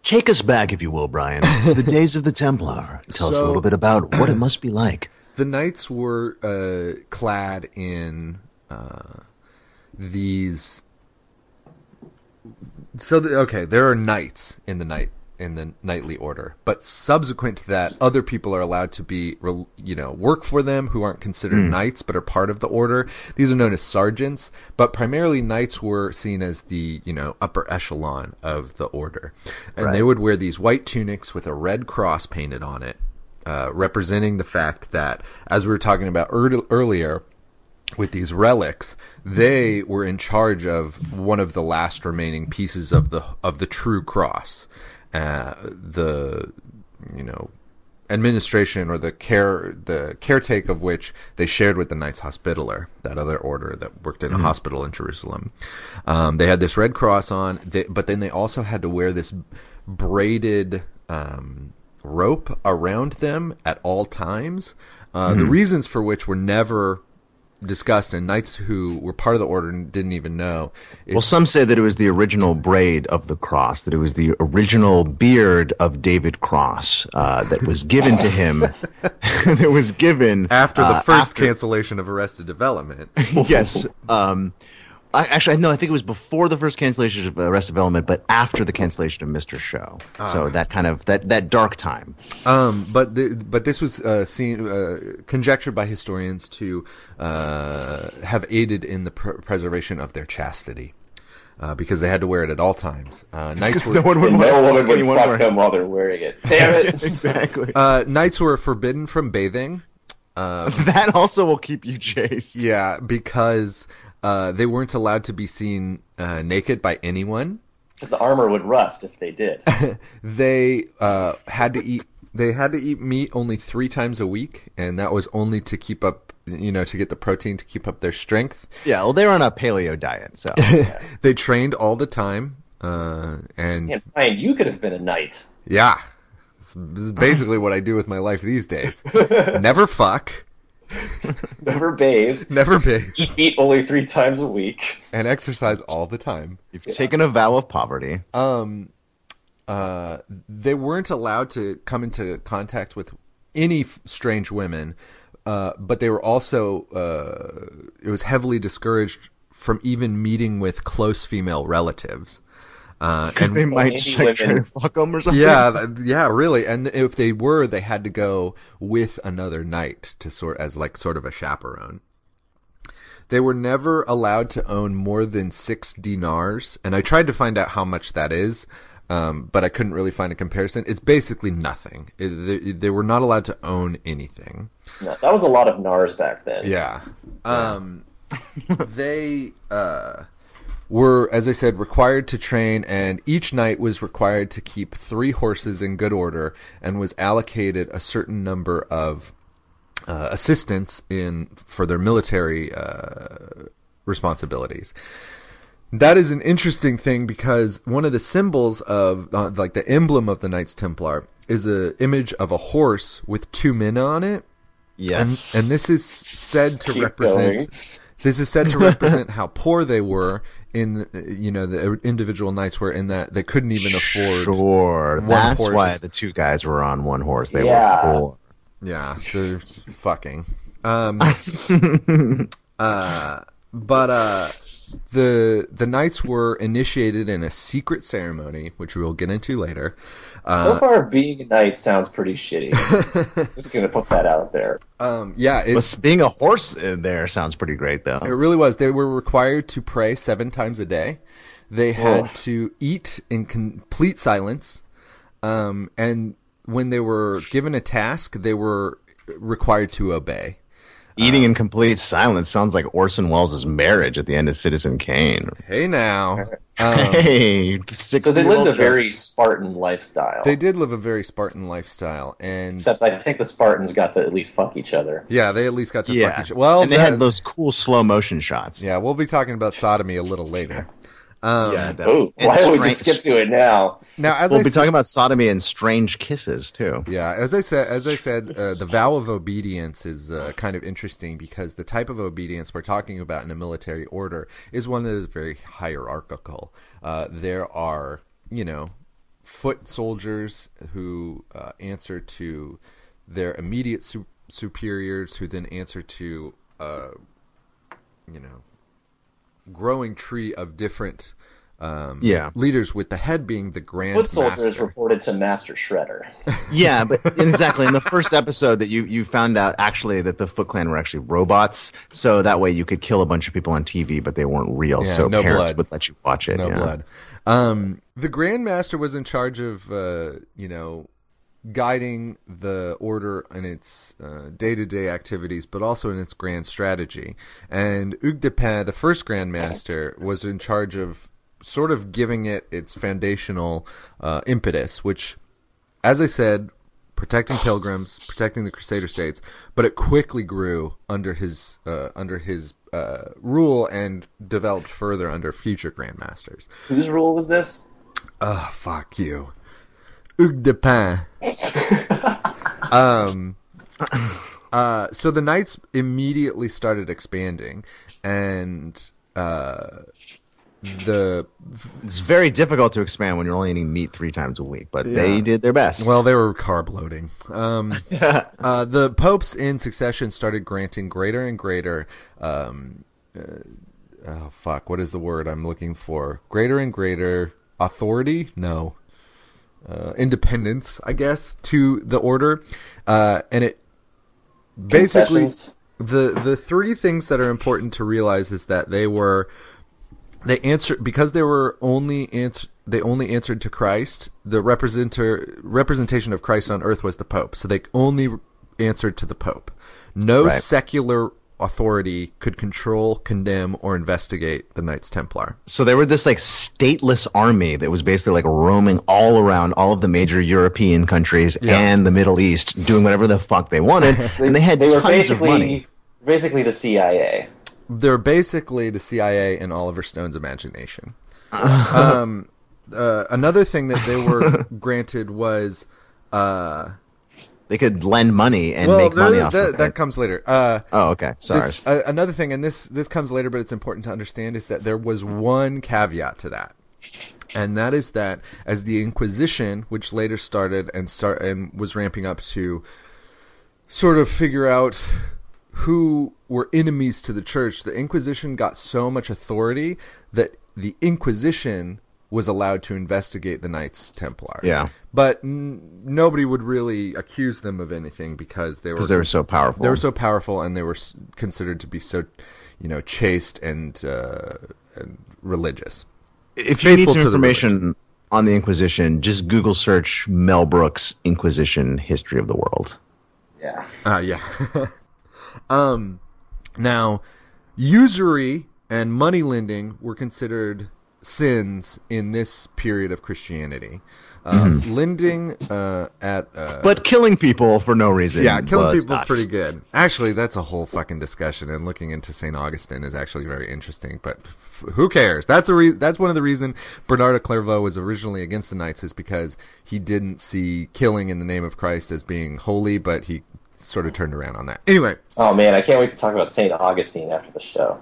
Take us back, if you will, Brian, to the days of the Templar. Tell us a little bit about what it must be like. the knights were uh, clad in uh, these. So the, okay, there are knights in the knight in the knightly order, but subsequent to that, other people are allowed to be, you know, work for them who aren't considered knights but are part of the order. These are known as sergeants, but primarily knights were seen as the, you know, upper echelon of the order, and they would wear these white tunics with a red cross painted on it, uh, representing the fact that, as we were talking about ear- earlier, with these relics, they were in charge of one of the last remaining pieces of the of the true cross. Uh, the you know administration or the care the caretake of which they shared with the Knights Hospitaller, that other order that worked in a hospital in Jerusalem. Um, they had this red cross on, they, but then they also had to wear this braided um, rope around them at all times. Uh, The reasons for which were never discussed, and knights who were part of the order didn't even know. Well, some say that it was the original braid of the cross, that it was the original beard of David Cross uh, that was given to him. that was given after the uh, first after- cancellation of Arrested Development. yes. Um, I, actually, no, I think it was before the first cancellation of Arrested Development, but after the cancellation of Mr. Show. So that kind of that that dark time. Um, but the, but this was uh, seen uh, conjectured by historians to uh, have aided in the pr- preservation of their chastity. Uh, because they had to wear it at all times. Uh, knights were no one would no to woman fuck would fuck wearing- them while they're wearing it. Damn it! exactly. uh, knights were forbidden from bathing. that also will keep you chaste. Yeah, because uh, they weren't allowed to be seen uh, naked by anyone. Because the armor would rust if they did. They uh, had to eat. They had to eat meat only three times a week, and that was only to keep up, you know, to get the protein to keep up their strength. Yeah, well, they're on a paleo diet, so They trained all the time, uh, and Man, Ryan, you could have been a knight. yeah, this this is basically what I do with my life these days. Never fuck, Never bathe. never bathe, Eat meat only three times a week. and exercise all the time. you've taken a vow of poverty. Um, uh, they weren't allowed to come into contact with any f- strange women, uh, but they were also uh, it was heavily discouraged from even meeting with close female relatives. Uh, Because and- they might any just try to fuck them or something. yeah, yeah, really. And if they were, they had to go with another knight to sort as like sort of a chaperone. They were never allowed to own more than six dinars, and I tried to find out how much that is, um, but I couldn't really find a comparison. It's basically nothing. It, they, they were not allowed to own anything. No, that was a lot of NARS back then. Yeah. Um, they uh, were, as I said, required to train, and each knight was required to keep three horses in good order and was allocated a certain number of uh, assistants in for their military uh, responsibilities. That is an interesting thing because one of the symbols of, uh, like the emblem of the Knights Templar, is a image of a horse with two men on it and, Yes. and this is said to Keep represent going. this is said to represent how poor they were in you know the individual knights were in that they couldn't even afford Sure. one That's horse. why the two guys were on one horse. They Yeah. were poor. yeah they're fucking um uh but uh the the knights were initiated in a secret ceremony which we will get into later uh, so far, being a knight sounds pretty shitty. Just gonna put that out there. um yeah it's But being a horse in there sounds pretty great, though. It really was. They were required to pray seven times a day. They had Oof. to eat in complete silence. Um, and when they were given a task, they were required to obey. Eating in complete silence sounds like Orson Welles' marriage at the end of Citizen Kane. Hey now. Um, hey, So they lived a very Spartan lifestyle. they did live a very Spartan lifestyle. And Except I think the Spartans got to at least fuck each other. yeah, they at least got to fuck each other. Well, and they that- had those cool slow motion shots. Yeah, we'll be talking about sodomy a little later. Um, yeah, that- Oh, why don't we just skip to it now? Now, as We'll I be said- talking about sodomy and strange kisses too. Yeah, as I said, as I said, uh, the vow of obedience is uh, kind of interesting because the type of obedience we're talking about in a military order is one that is very hierarchical. Uh, there are, you know, foot soldiers who uh, answer to their immediate su- superiors, who then answer to, uh, you know, growing tree of different. Um, Yeah. leaders with the head being the grand Foot soldier is reported to Master Shredder. Yeah, but exactly. In the first episode, that you you found out actually that the Foot Clan were actually robots, so that way you could kill a bunch of people on TV, but they weren't real. Yeah, so no parents blood. would let you watch it. no yeah. blood. Um, the Grandmaster was in charge of, uh, you know, guiding the order in its day to day activities, but also in its grand strategy. And Hugues de Pin, the first Grand Master, was in charge of sort of giving it its foundational uh, impetus, which, as I said, protecting pilgrims, protecting the Crusader states, but it quickly grew under his uh, under his uh, rule and developed further under future Grand Masters. Whose rule was this? Oh, fuck you. Hugues de Pain. um, uh, so the knights immediately started expanding, and uh, the It's very difficult to expand when you're only eating meat three times a week, but they did their best. Well, they were carb loading. Um, uh, the popes in succession started granting greater and greater. Um, uh, oh fuck! What is the word I'm looking for? Greater and greater authority? No, uh, independence, I guess, to the order, uh, and it basically the the three things that are important to realize is that they were they answered because they were only answer they only answered to Christ. The representer representation of Christ on earth was the Pope, so they only answered to the Pope. No Right. secular authority could control, condemn, or investigate the Knights Templar. so they were this like stateless army that was basically like roaming all around all of the major European countries and the Middle East, doing whatever the fuck they wanted, and they had They were tons of money. basically basically the CIA. They're basically the CIA in Oliver Stone's imagination. um, uh, another thing that they were granted was. Uh, They could lend money and well, make money that, off that, of that comes later. Uh, Oh, okay. Sorry. This, uh, another thing, and this this comes later, but it's important to understand, is that there was one caveat to that, and that is that as the Inquisition, which later started and start and was ramping up to sort of figure out who were enemies to the church, the Inquisition got so much authority that the Inquisition was allowed to investigate the Knights Templar. Yeah. but n- nobody would really accuse them of anything because they were because they were so powerful. they were so powerful and they were s- considered to be so, you know, chaste and, uh, and religious. if you need some to the information on the Inquisition, just Google search Mel Brooks Inquisition History of the World. Yeah. Uh, yeah. um, now, usury and money lending were considered sins in this period of Christianity. Um, Lending uh, at uh, But killing people for no reason. Yeah, killing was people not. pretty good. Actually, that's a whole fucking discussion, and looking into Saint Augustine is actually very interesting. But f- who cares? That's a re- that's one of the reason Bernard of Clairvaux was originally against the Knights is because he didn't see killing in the name of Christ as being holy, but he sort of turned around on that. Anyway, Oh man, I can't wait to talk about Saint Augustine after the show.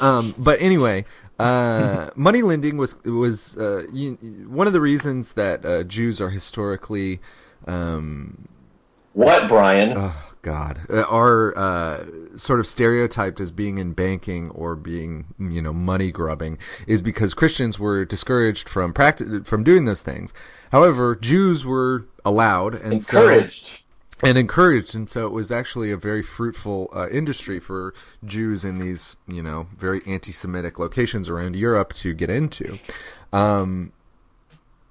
um, but anyway, uh, money lending was was uh, you, one of the reasons that uh, Jews are historically. Um, What, Brian? oh God, uh, are uh, sort of stereotyped as being in banking or being, you know, money grubbing, is because Christians were discouraged from practi- from doing those things. However, Jews were allowed and so- Encouraged. And encouraged, and so it was actually a very fruitful uh, industry for Jews in these, you know, very anti-Semitic locations around Europe to get into. Um,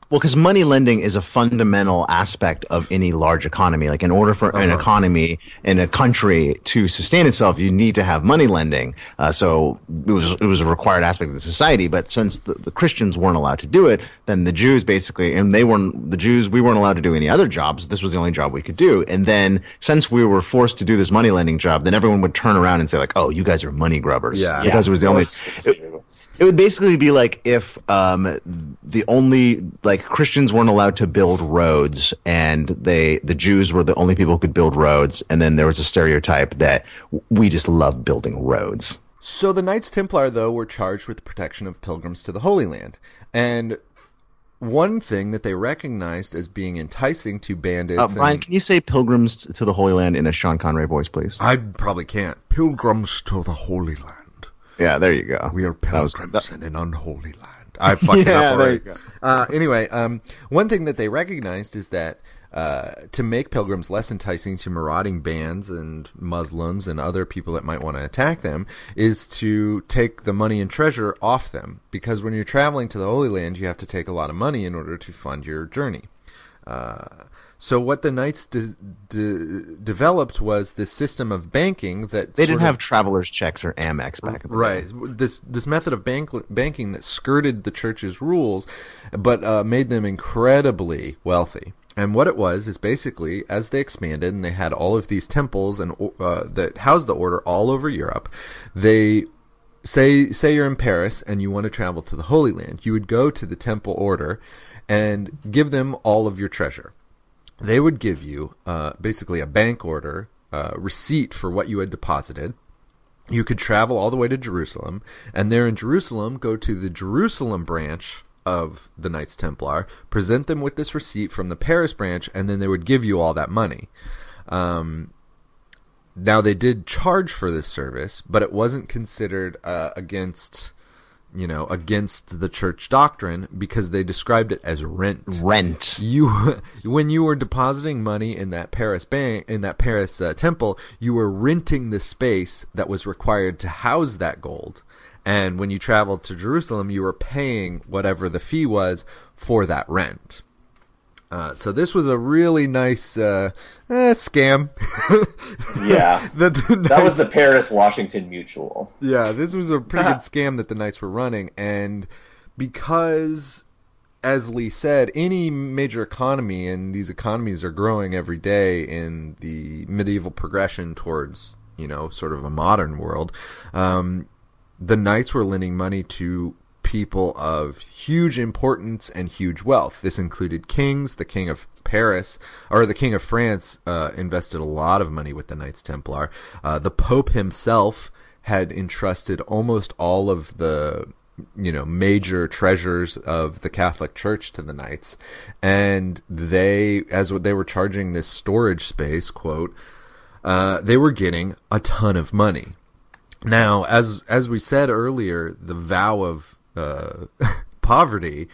Well, because money lending is a fundamental aspect of any large economy. Like, in order for an Uh-huh. economy in a country to sustain itself, you need to have money lending. Uh, so it was it was a required aspect of the society. But since the, the Christians weren't allowed to do it, then the Jews basically, and they weren't the Jews. We weren't allowed to do any other jobs. This was the only job we could do. And then since we were forced to do this money lending job, then everyone would turn around and say like, "Oh, you guys are money grubbers." Yeah. because it was the only. Most Jews. It would basically be like if um, the only like Christians weren't allowed to build roads, and they the Jews were the only people who could build roads, and then there was a stereotype that we just love building roads. So the Knights Templar, though, were charged with the protection of pilgrims to the Holy Land, and one thing that they recognized as being enticing to bandits. Uh, Brian, and- can you say "Pilgrims to the Holy Land" in a Sean Connery voice, please? I probably can't. Pilgrims to the Holy Land. Yeah, there you go. We are That was- pilgrims in an unholy land. I fucked Yeah, up there already. Uh, anyway, um, one thing that they recognized is that uh, to make pilgrims less enticing to marauding bands and Muslims and other people that might want to attack them is to take the money and treasure off them. Because when you're traveling to the Holy Land, you have to take a lot of money in order to fund your journey. Uh, so what the knights de- de- developed was this system of banking that They didn't of- have travelers checks or Amex back in the right. day. this this method of bank, banking that skirted the church's rules but uh, made them incredibly wealthy. And what it was is basically as they expanded and they had all of these temples and uh, that housed the order all over Europe they say say you're in Paris and you want to travel to the Holy Land you would go to the temple order and give them all of your treasure they would give you uh, basically a bank order uh, receipt for what you had deposited you could travel all the way to Jerusalem, and there in Jerusalem, go to the Jerusalem branch of the Knights Templar, present them with this receipt from the Paris branch, and then they would give you all that money. Um, now they did charge for this service, but it wasn't considered uh, against, you know, against the church doctrine because they described it as rent Rent. you when you were depositing money in that Paris bank in that Paris uh, temple, you were renting the space that was required to house that gold. And when you traveled to Jerusalem, you were paying whatever the fee was for that rent. Uh, so this was a really nice uh, eh, scam. Yeah. that, the That was the Paris Washington Mutual. yeah, this was a pretty good scam that the Knights were running, and because, as Lee said, any major economy, and these economies are growing every day in the medieval progression towards, you know, sort of a modern world, um, the Knights were lending money to people of huge importance and huge wealth. This included kings. The king of Paris, or the king of France, uh, invested a lot of money with the Knights Templar. Uh, the Pope himself had entrusted almost all of the you know major treasures of the Catholic Church to the Knights, and they, as they were charging this storage space, quote, uh, they were getting a ton of money. Now, as as we said earlier, the vow of uh, poverty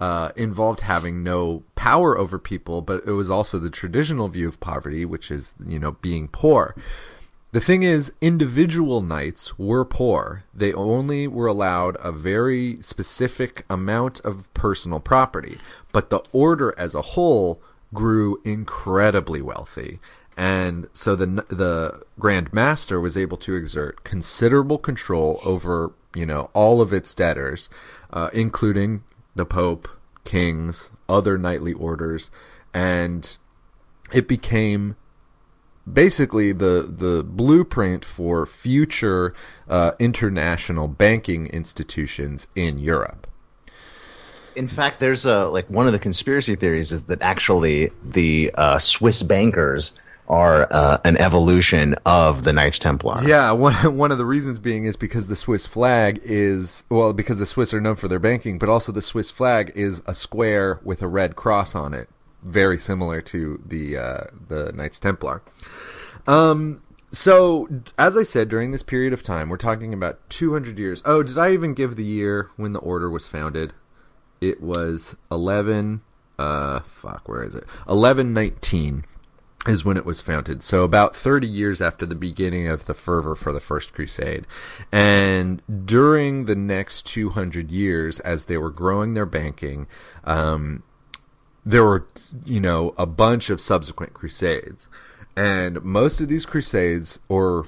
uh, involved having no power over people, but it was also the traditional view of poverty, which is you know being poor. The thing is, individual knights were poor. They only were allowed a very specific amount of personal property, but the order as a whole grew incredibly wealthy. And so the the Grand Master was able to exert considerable control over you know all of its debtors, uh, including the Pope, kings, other knightly orders, and it became basically the the blueprint for future uh, international banking institutions in Europe. In fact, there's a like one of the conspiracy theories is that actually the uh, Swiss bankers are uh, an evolution of the Knights Templar. Yeah, one one of the reasons being is because the Swiss flag is well because the Swiss are known for their banking, but also the Swiss flag is a square with a red cross on it, very similar to the uh, the Knights Templar. Um, so as I said, during this period of time, we're talking about 200 years. Oh, did I even give the year when the order was founded? It was 11. Uh, fuck, where is it? 1119 is when it was founded. So about 30 years after the beginning of the fervor for the First Crusade. And during the next 200 years, as they were growing their banking, um, there were, you know, a bunch of subsequent crusades. And most of these crusades, or,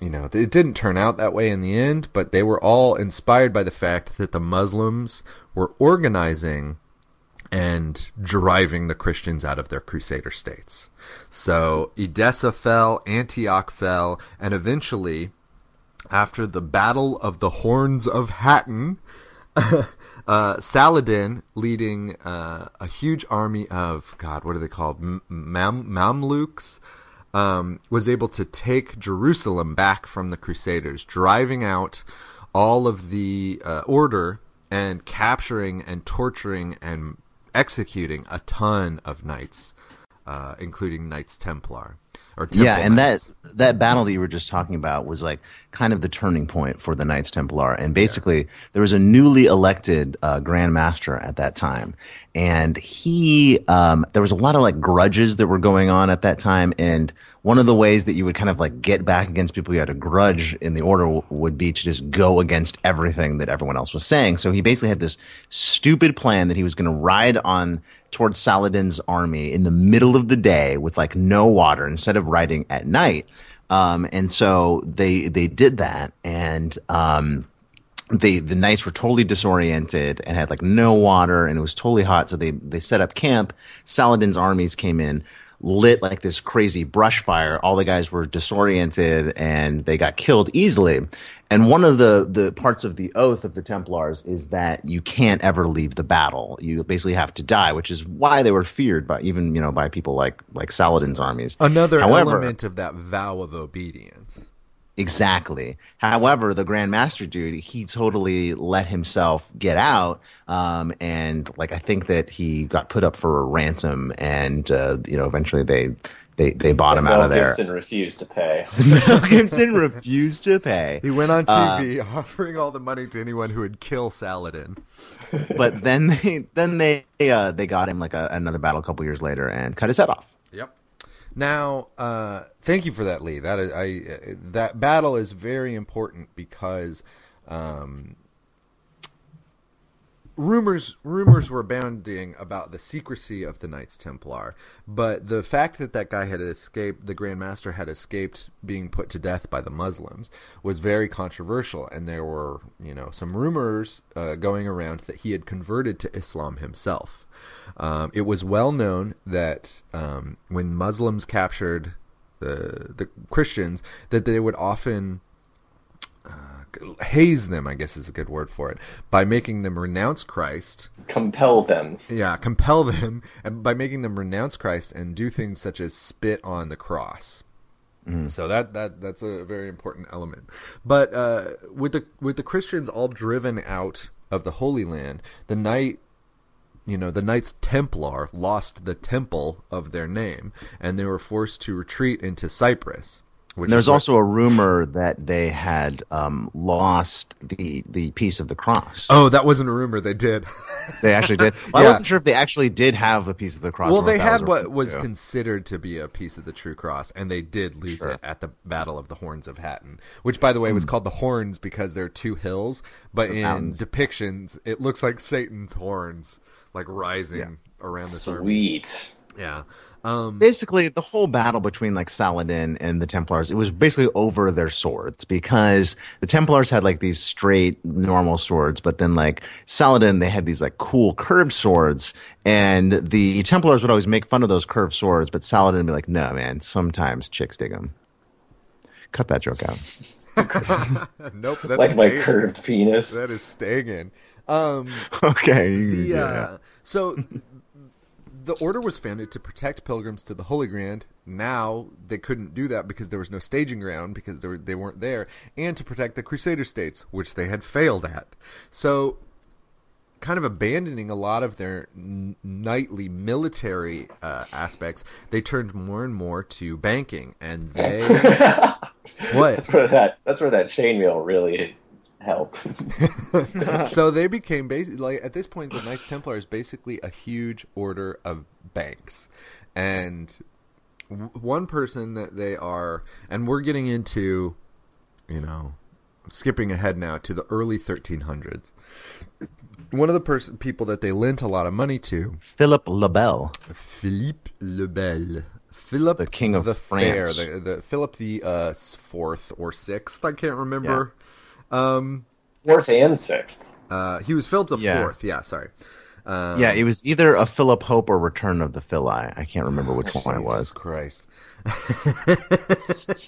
you know, it didn't turn out that way in the end, but they were all inspired by the fact that the Muslims were organizing and driving the Christians out of their crusader states. So Edessa fell, Antioch fell, and eventually after the Battle of the Horns of Hattin, uh, Saladin, leading uh, a huge army of God, what are they called? Mam- Mamluks, um, was able to take Jerusalem back from the Crusaders, driving out all of the uh, order and capturing and torturing and executing a ton of knights, uh, including Knights Templar. Or Temple yeah, and that Knights. that battle that you were just talking about was like kind of the turning point for the Knights Templar. And basically, there was a newly elected uh, Grand Master at that time, and he um, there was a lot of like grudges that were going on at that time. And one of the ways that you would kind of like get back against people you had a grudge in the order w- would be to just go against everything that everyone else was saying. So he basically had this stupid plan that he was going to ride on towards Saladin's army in the middle of the day with like no water instead of riding at night. Um, and so they they did that, and um, they the knights were totally disoriented and had like no water, and it was totally hot. So they they set up camp. Saladin's armies came in, lit like this crazy brush fire. All the guys were disoriented and they got killed easily. And one of the, the parts of the oath of the Templars is that you can't ever leave the battle. You basically have to die, which is why they were feared by even, you know, by people like, like Saladin's armies. Another However- element of that vow of obedience. Exactly. However, the Grand Master dude, he totally let himself get out, um, and like I think that he got put up for a ransom, and uh, you know eventually they they they bought him out Mel of there. Gibson refused to pay. Mel Gibson refused to pay, He went on Uh, TV offering all the money to anyone who would kill Saladin. but then they then they uh, they got him like a, another battle a couple years later and cut his head off. Yep. Now, uh, thank you for that, Lee. That is, I uh, that battle is very important because um, rumors rumors were abounding about the secrecy of the Knights Templar, but the fact that that guy had escaped, the Grand Master had escaped being put to death by the Muslims, was very controversial, and there were you know some rumors uh, going around that he had converted to Islam himself. Um, it was well known that um, when Muslims captured the the Christians, that they would often haze them. I guess is a good word for it by making them renounce Christ. Compel them. Yeah, compel them and by making them renounce Christ and do things such as spit on the cross. So that, that that's a very important element. But uh, with the with the Christians all driven out of the Holy Land, the knight you know, the Knights Templar lost the temple of their name, and they were forced to retreat into Cyprus. Which there's is where- also a rumor that they had um, lost the the piece of the cross. oh, that wasn't a rumor. They did. They actually did. Well, Yeah. I wasn't sure if they actually did have a piece of the cross. well, they had a what was too. considered to be a piece of the true cross, and they did lose Sure. it at the Battle of the Horns of Hattin, which, by the way, was Hmm. called the Horns because there are two hills, but in mountains. depictions, it looks like Satan's horns, like rising around this army. Sweet. Yeah. Um, basically the whole battle between like Saladin and the Templars, it was basically over their swords because the Templars had like these straight normal swords, but then like Saladin, they had these like cool curved swords, and the Templars would always make fun of those curved swords, but Saladin would be like, "No, man, sometimes chicks dig them." Cut that joke out. nope. That's Like my curved penis. That is staying in. Um, okay. the, yeah. uh, so the order was founded to protect pilgrims to the Holy Grand. Now they couldn't do that because there was no staging ground because they, were, they weren't there, and to protect the Crusader states, which they had failed at. So, kind of abandoning a lot of their n- knightly military uh, aspects, they turned more and more to banking, and they what? That's where that that's where that chainmail really helped. so they became basically like at this point the Knights Templar is basically a huge order of banks, and w- one person that they are, and we're getting into, you know, skipping ahead now to the early 1300s. One of the person people that they lent a lot of money to, Philip Lebel. Philippe le Bel. Philip The King of the France. Fair, the, the Philip the uh, fourth or sixth, I can't remember. Um, Fourth and sixth. uh, he was Philip the Yeah. fourth. Yeah, sorry. Um, Yeah, it was either a Philip Hope or Return of the Phili. I can't remember which one it was. Christ.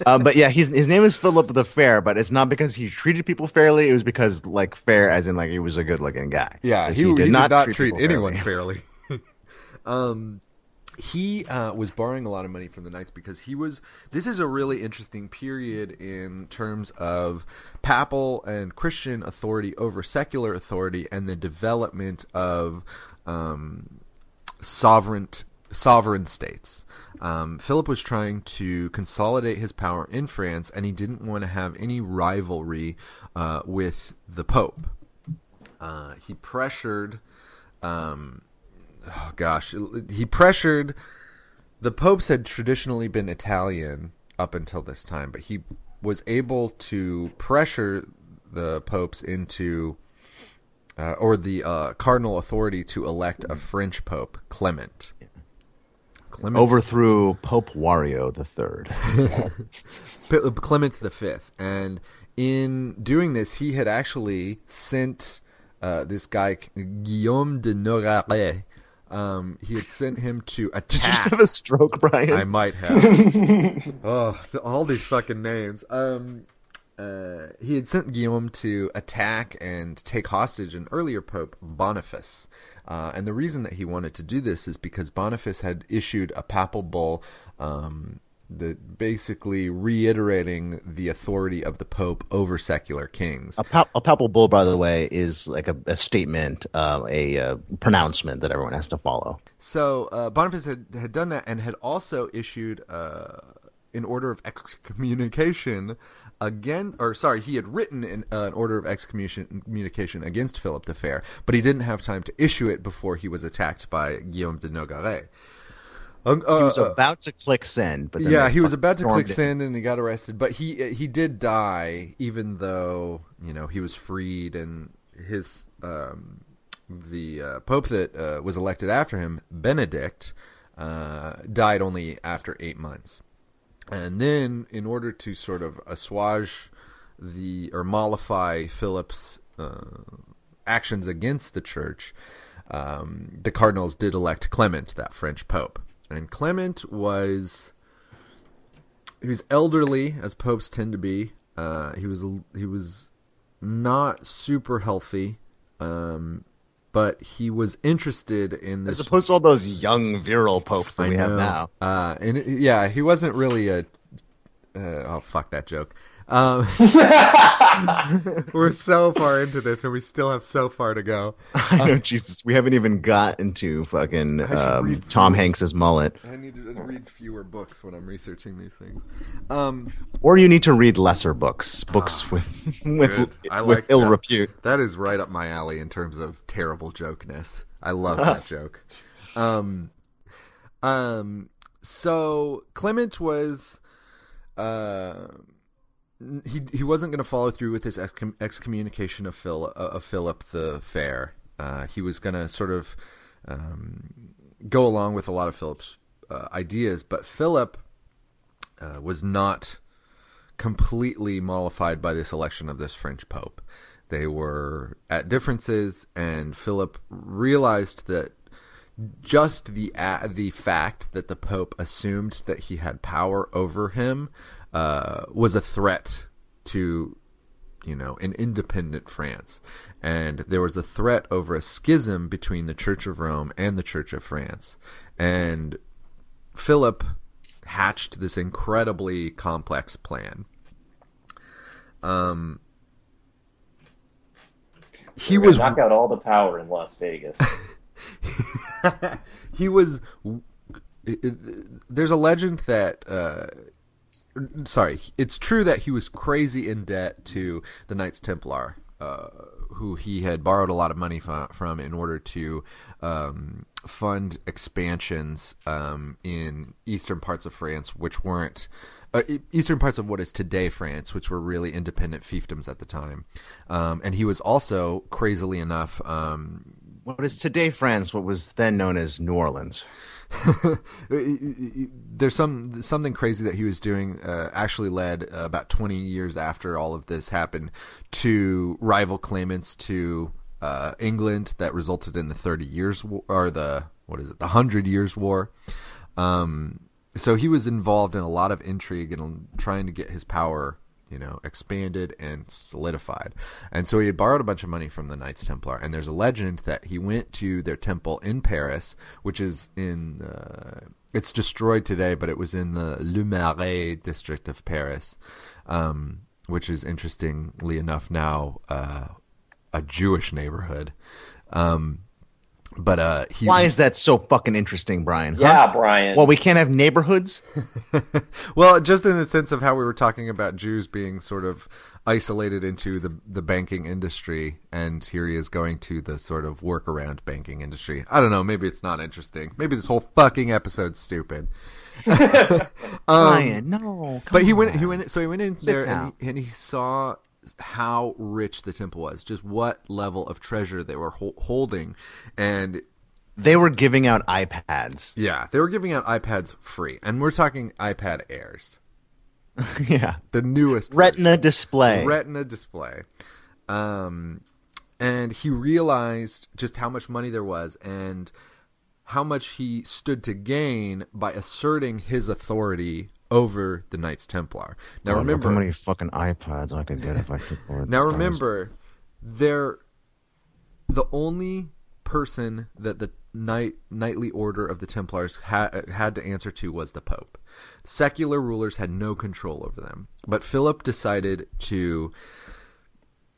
Uh, but yeah, he's, his name is Philip the Fair, but it's not because he treated people fairly. It was because like fair, as in like he was a good looking guy. Yeah, he, he did not, treat, people anyone fairly. fairly. um, he uh, was borrowing a lot of money from the knights because he was. This is a really interesting period in terms of papal and Christian authority over secular authority and the development of um, sovereign sovereign states. Um, Philip was trying to consolidate his power in France, and he didn't want to have any rivalry uh, with the Pope. Uh, he pressured, um, oh gosh, he pressured. The popes had traditionally been Italian up until this time, but he was able to pressure the popes into, uh, or the uh, cardinal authority to elect a French pope, Clement. Clement Overthrew Pope Wario the Third. Clement the Fifth, and in doing this, he had actually sent uh, this guy Guillaume de Nogaret. Um, he had sent him to attack. Did you just have a stroke, Brian? I might have. oh, th- all these fucking names. Um, uh, he had sent Guillaume to attack and take hostage an earlier pope, Boniface. Uh, and the reason that he wanted to do this is because Boniface had issued a papal bull, um, the basically reiterating the authority of the pope over secular kings. A, pap- a papal bull, by the way, is like a, a statement, uh, a uh, pronouncement that everyone has to follow. So uh, Boniface had, had done that and had also issued uh, an order of excommunication again, or sorry, he had written an, uh, an order of excommunication against Philip the Fair, but he didn't have time to issue it before he was attacked by Guillaume de Nogaret. Um, He was uh, uh, about to click send, but yeah, he was about to click it. send and he got arrested, but he he did die, even though you know he was freed and his um, the uh, pope that uh, was elected after him, Benedict, uh, died only after eight months, and then in order to sort of assuage the or mollify Philip's uh, actions against the church, um, the cardinals did elect Clement, that French pope, and Clement was he was elderly, as popes tend to be. Uh, he was he was not super healthy, um, but he was interested in this. As opposed to all those young virile popes that I we have now. Uh, and yeah, he wasn't really a. Uh, oh fuck that joke. Um, we're so far into this, and we still have so far to go. I know, Jesus, we haven't even gotten to fucking um, Tom Hanks's mullet. I need to read fewer books when I'm researching these things. Um, Or you need to read lesser books, books with with, Ah. I with like ill that. repute. That is right up my alley in terms of terrible jokeness. I love that joke. Um, um, so Clement was, uh, he he wasn't going to follow through with his excom- excommunication of Phil uh, of Philip the Fair. Uh, he was going to sort of um, go along with a lot of Philip's uh, ideas, but Philip uh, was not completely mollified by this election of this French Pope. They were at differences, and Philip realized that just the the fact that the Pope assumed that he had power over him uh, was a threat to you know, an independent France. And there was a threat over a schism between the Church of Rome and the Church of France. And Philip hatched this incredibly complex plan. Um, he was knock out all the power in Las Vegas. he was there's a legend that uh sorry it's true that he was crazy in debt to the knights templar uh who he had borrowed a lot of money from, from in order to um, fund expansions um, in eastern parts of France, which weren't uh, eastern parts of what is today France, which were really independent fiefdoms at the time. Um, and he was also, crazily enough, um, What is today France? What was then known as New Orleans? there's some something crazy that he was doing uh, actually led uh, about 20 years after all of this happened to rival claimants to uh, England that resulted in the Thirty Years War, or the what is it, the Hundred Years War. Um, so he was involved in a lot of intrigue and trying to get his power, you know, expanded and solidified. And so he had borrowed a bunch of money from the Knights Templar. And there's a legend that he went to their temple in Paris, which is in. Uh, it's destroyed today, but it was in the Le Marais district of Paris, um, which is interestingly enough now uh, a Jewish neighborhood. Um, but uh, he, Why is that so fucking interesting, Brian? Huh? Yeah, Brian. Well, we can't have neighborhoods. well, just in the sense of how we were talking about Jews being sort of isolated into the the banking industry, and here he is going to the sort of workaround banking industry. I don't know. Maybe it's not interesting. Maybe this whole fucking episode's stupid. Brian, no. but he come went. He went. So he went in Sit there and he, and he saw how rich the temple was, just what level of treasure they were ho- holding, and They were giving out iPads. yeah, they were giving out iPads free, and we're talking iPad Airs, yeah. the newest Retina display. Retina display. Um, and he realized just how much money there was and how much he stood to gain by asserting his authority over the Knights Templar. Now God, remember, how many fucking iPads I could get if I could afford now remember, they're the only person that the knight knightly order of the Templars ha- had to answer to was the Pope. Secular rulers had no control over them, but Philip decided to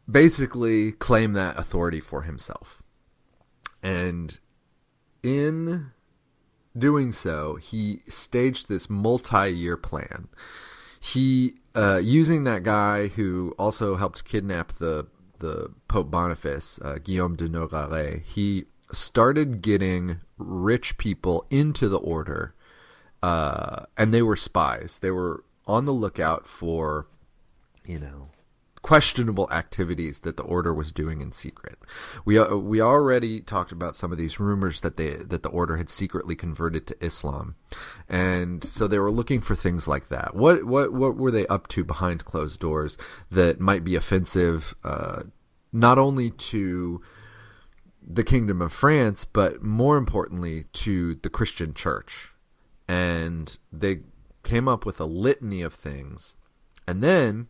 basically claim that authority for himself. And in doing so, he staged this multi-year plan. He, uh, using that guy who also helped kidnap the the Pope Boniface, uh, Guillaume de Nogaret, he started getting rich people into the order, uh, and they were spies. They were on the lookout for, you know, questionable activities that the order was doing in secret. We uh, we already talked about some of these rumors that they that the order had secretly converted to Islam, and so they were looking for things like that. What what what were they up to behind closed doors that might be offensive, uh, not only to the Kingdom of France, but more importantly to the Christian Church, and they came up with a litany of things, and then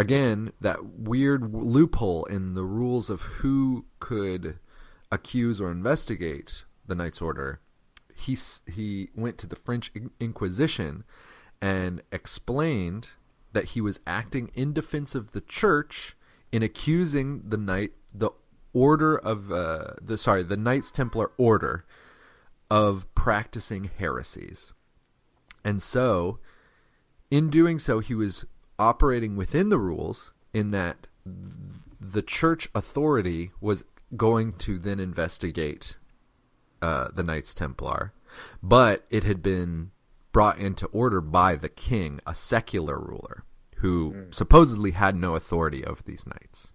again that weird loophole in the rules of who could accuse or investigate the Knights Order. He he went to the French Inquisition and explained that he was acting in defense of the church in accusing the knight the order of uh, the sorry the Knights Templar order of practicing heresies. And so in doing so, he was operating within the rules in that the church authority was going to then investigate uh, the Knights Templar, but it had been brought into order by the king, a secular ruler, who supposedly had no authority over these knights.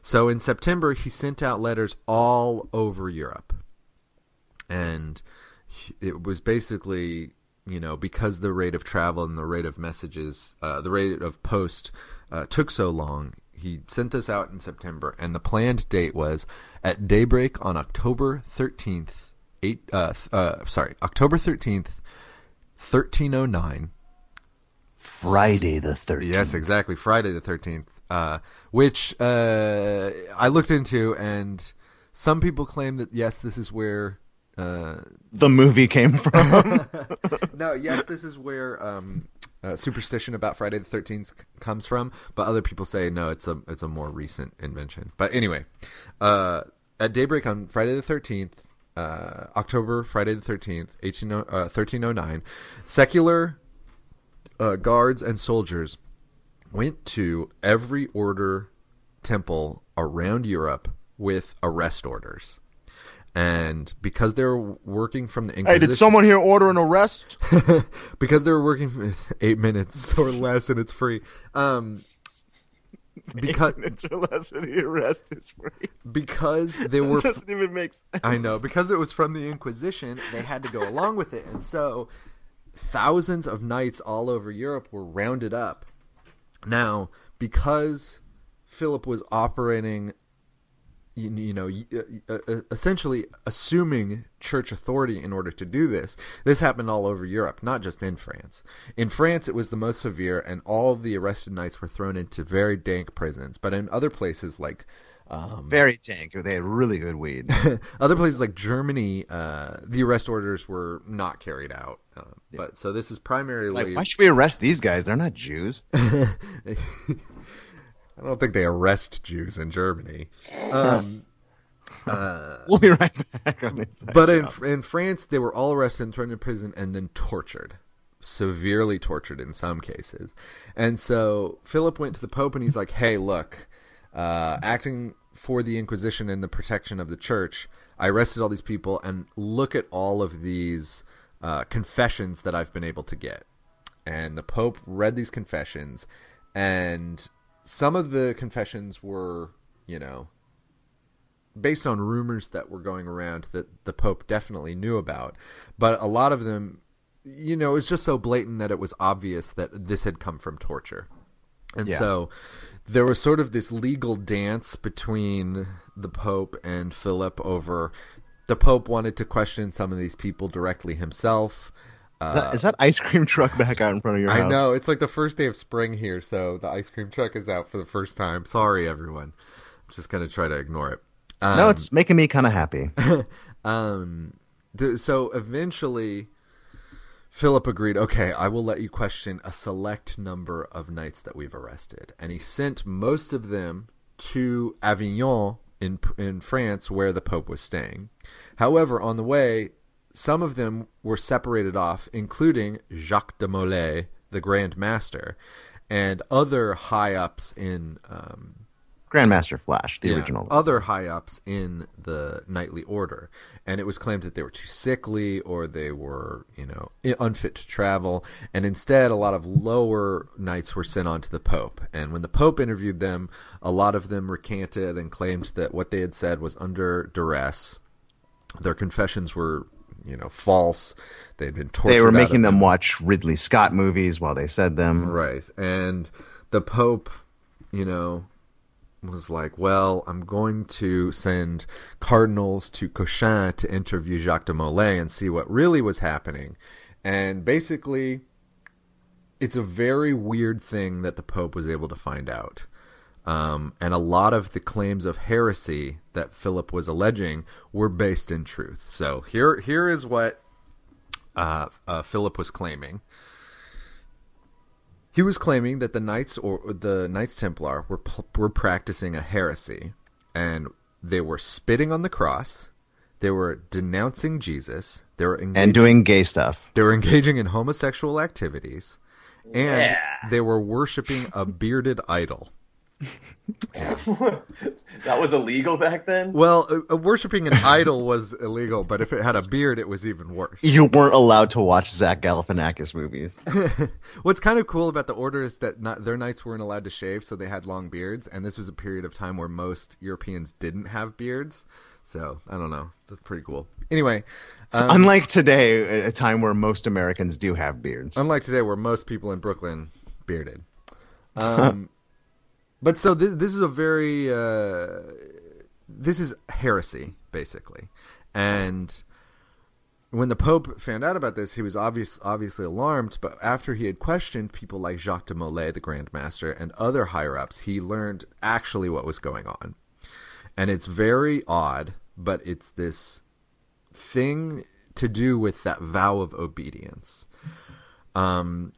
So in September, he sent out letters all over Europe. And it was basically, you know, because the rate of travel and the rate of messages, uh, the rate of post uh, took so long, he sent this out in September. And the planned date was at daybreak on October 13th, eight, uh, uh, sorry, October 13th, 1309. Friday the 13th. Yes, exactly. Friday the 13th. Uh, which uh, I looked into, and some people claim that, yes, this is where. Uh, The movie came from. no, yes, this is where um, uh, superstition about Friday the 13th c- comes from, but other people say no, it's a it's a more recent invention. But anyway, uh, at daybreak on Friday the 13th, uh, October Friday the 13th, 18, uh, 1309, secular uh, guards and soldiers went to every order temple around Europe with arrest orders. And because they were working from the hey, Inquisition, did someone here order an arrest? because they were working for eight minutes or less and it's free. Um, because It's or less of the arrest is free. because they were It doesn't even make sense. I know because it was from the Inquisition, they had to go along with it, and so thousands of knights all over Europe were rounded up. Now, because Philip was operating you, you know, y- uh, uh, essentially assuming church authority in order to do this. This happened all over Europe, not just in France. In France, it was the most severe, and all the arrested knights were thrown into very dank prisons. But in other places like um, Very dank. Where they had really good weed. other places like Germany, uh, the arrest orders were not carried out. Uh, But so this is primarily like, why should we arrest these guys? They're not Jews. I don't think they arrest Jews in Germany. Um, we'll be right back but in Jobs. in France, they were all arrested and thrown in prison and then tortured, severely tortured in some cases. And so Philip went to the Pope and he's like, "Hey, look, uh, acting for the Inquisition and the protection of the Church, I arrested all these people, and look at all of these uh, confessions that I've been able to get." And the Pope read these confessions, and some of the confessions were, you know, based on rumors that were going around that the Pope definitely knew about. But a lot of them, you know, it was just so blatant that it was obvious that this had come from torture. And Yeah. so there was sort of this legal dance between the Pope and Philip over the Pope wanted to question some of these people directly himself. Is, that, is that ice cream truck back out in front of your house? I house? know it's like the first day of spring here, so the ice cream truck is out for the first time. Sorry, everyone. I'm just gonna try to ignore it. Um, No, it's making me kind of happy. um, th- so eventually, Philip agreed. Okay, I will let you question a select number of knights that we've arrested, and he sent most of them to Avignon in in France, where the Pope was staying. However, on the way, some of them were separated off, including Jacques de Molay, the Grand Master, and other high ups in um, Grandmaster Flash, the yeah, original. Other high ups in the knightly order, and it was claimed that they were too sickly or they were, you know, unfit to travel. And instead, a lot of lower knights were sent on to the Pope. And when the Pope interviewed them, a lot of them recanted and claimed that what they had said was under duress. Their confessions were, you know, false. They had been tortured. they were making them watch Ridley Scott movies while they said them. Right. And the Pope, you know, was like, well, I'm going to send cardinals to Cochin to interview Jacques de Molay and see what really was happening. And basically, it's a very weird thing that the Pope was able to find out. Um, and a lot of the claims of heresy that Philip was alleging were based in truth. So here, here is what uh, uh, Philip was claiming. He was claiming that the Knights or the Knights Templar were were practicing a heresy, and they were spitting on the cross. They were denouncing Jesus. They were engaging, And doing gay stuff. they were engaging in homosexual activities, and they were worshiping a bearded idol. That was illegal back then. Well, uh, uh, worshiping an idol was illegal, but if it had a beard, it was even worse. You weren't allowed to watch Zach Galifianakis movies. What's kind of cool about the order is that not, their knights weren't allowed to shave, so they had long beards, and this was a period of time where most Europeans didn't have beards. So I don't know. That's pretty cool. Anyway, um, Unlike today, a time where most Americans do have beards. unlike today, where most people in Brooklyn bearded. Um, but so this, this is a very uh, this is heresy basically, and when the Pope found out about this, he was obvious, obviously alarmed. But after he had questioned people like Jacques de Molay, the Grand Master, and other higher ups, he learned actually what was going on. And it's very odd, but it's this thing to do with that vow of obedience. Um,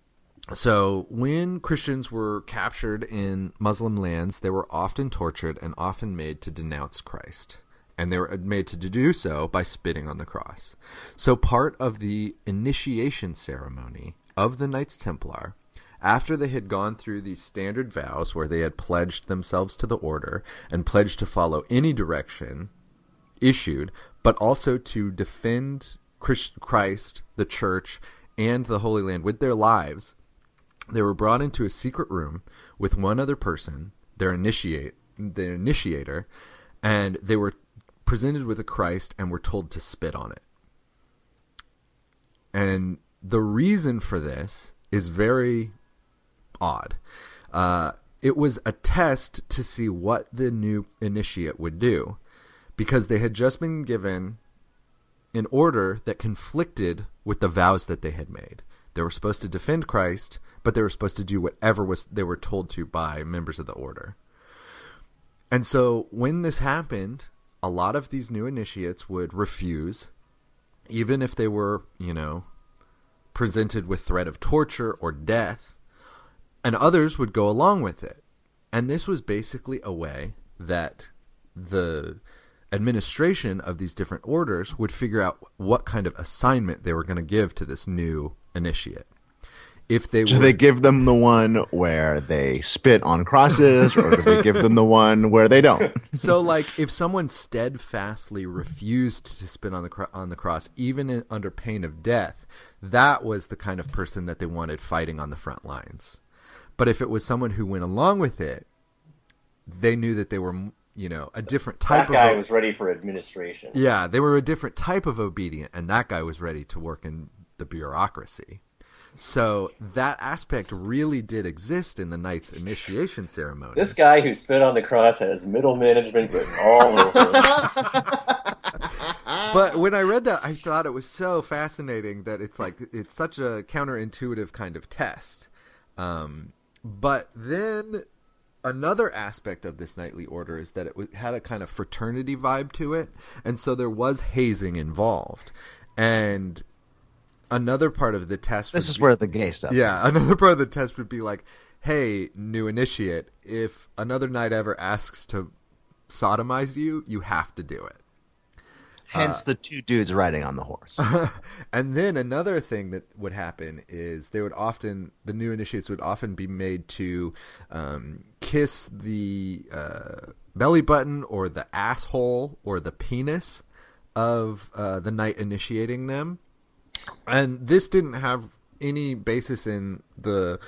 so when Christians were captured in Muslim lands, they were often tortured and often made to denounce Christ. And they were made to do so by spitting on the cross. So part of the initiation ceremony of the Knights Templar, after they had gone through these standard vows where they had pledged themselves to the order and pledged to follow any direction issued, but also to defend Christ- Christ, the church, and the Holy Land with their lives, they were brought into a secret room with one other person, their initiate, their initiator, and they were presented with a Christ and were told to spit on it. And the reason for this is very odd. Uh, it was a test to see what the new initiate would do. because they had just been given an order that conflicted with the vows that they had made. They were supposed to defend Christ, but they were supposed to do whatever was they were told to by members of the order. And so when this happened, a lot of these new initiates would refuse, even if they were, you know, presented with threat of torture or death, and others would go along with it. And this was basically a way that the administration of these different orders would figure out what kind of assignment they were going to give to this new initiate. If they Do were, they give them the one where they spit on crosses, or do they give them the one where they don't? so like if someone steadfastly refused to spit on the cro- on the cross even in, under pain of death that was the kind of person that they wanted fighting on the front lines but if it was someone who went along with it they knew that they were you know a different type That guy of was ready for administration. yeah they were a different type of obedient and that guy was ready to work in the bureaucracy so that aspect really did exist in the knight's initiation ceremony This guy who spit on the cross has middle management written all over. but when I read that, I thought it was so fascinating that it's like it's such a counterintuitive kind of test. Um, but then another aspect of this knightly order is that it had a kind of fraternity vibe to it, and so there was hazing involved. And another part of the test. This would is be- where the gay stuff. yeah, another part of the test would be like, "Hey, new initiate, if another knight ever asks to sodomize you, you have to do it." Hence the two dudes riding on the horse. and then another thing that would happen is they would often the new initiates would often be made to um, kiss the uh, belly button or the asshole or the penis of uh, the knight initiating them and this didn't have any basis in the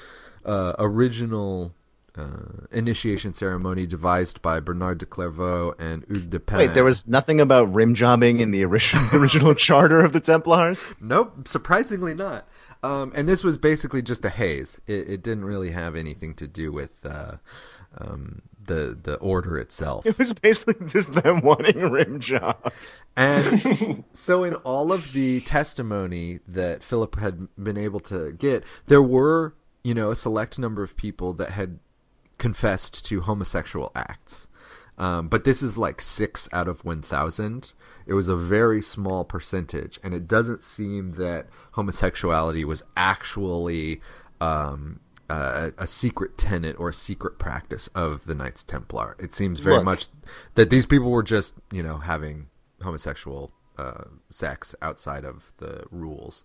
uh, original uh, initiation ceremony devised by Bernard de Clairvaux and Hugues de Payens. Wait, there was nothing about rim jobbing in the original, original charter of the Templars? Nope, surprisingly not. Um, and this was basically just a haze. It, it didn't really have anything to do with uh, um, the the order itself. It was basically just them wanting rim jobs. And so, in all of the testimony that Philip had been able to get, there were, you know, a select number of people that had confessed to homosexual acts. Um, but this is like six out of 1,000. It was a very small percentage, and it doesn't seem that homosexuality was actually um, a, a secret tenet or a secret practice of the Knights Templar. It seems very Look. much that these people were just, you know, having homosexual uh, sex outside of the rules.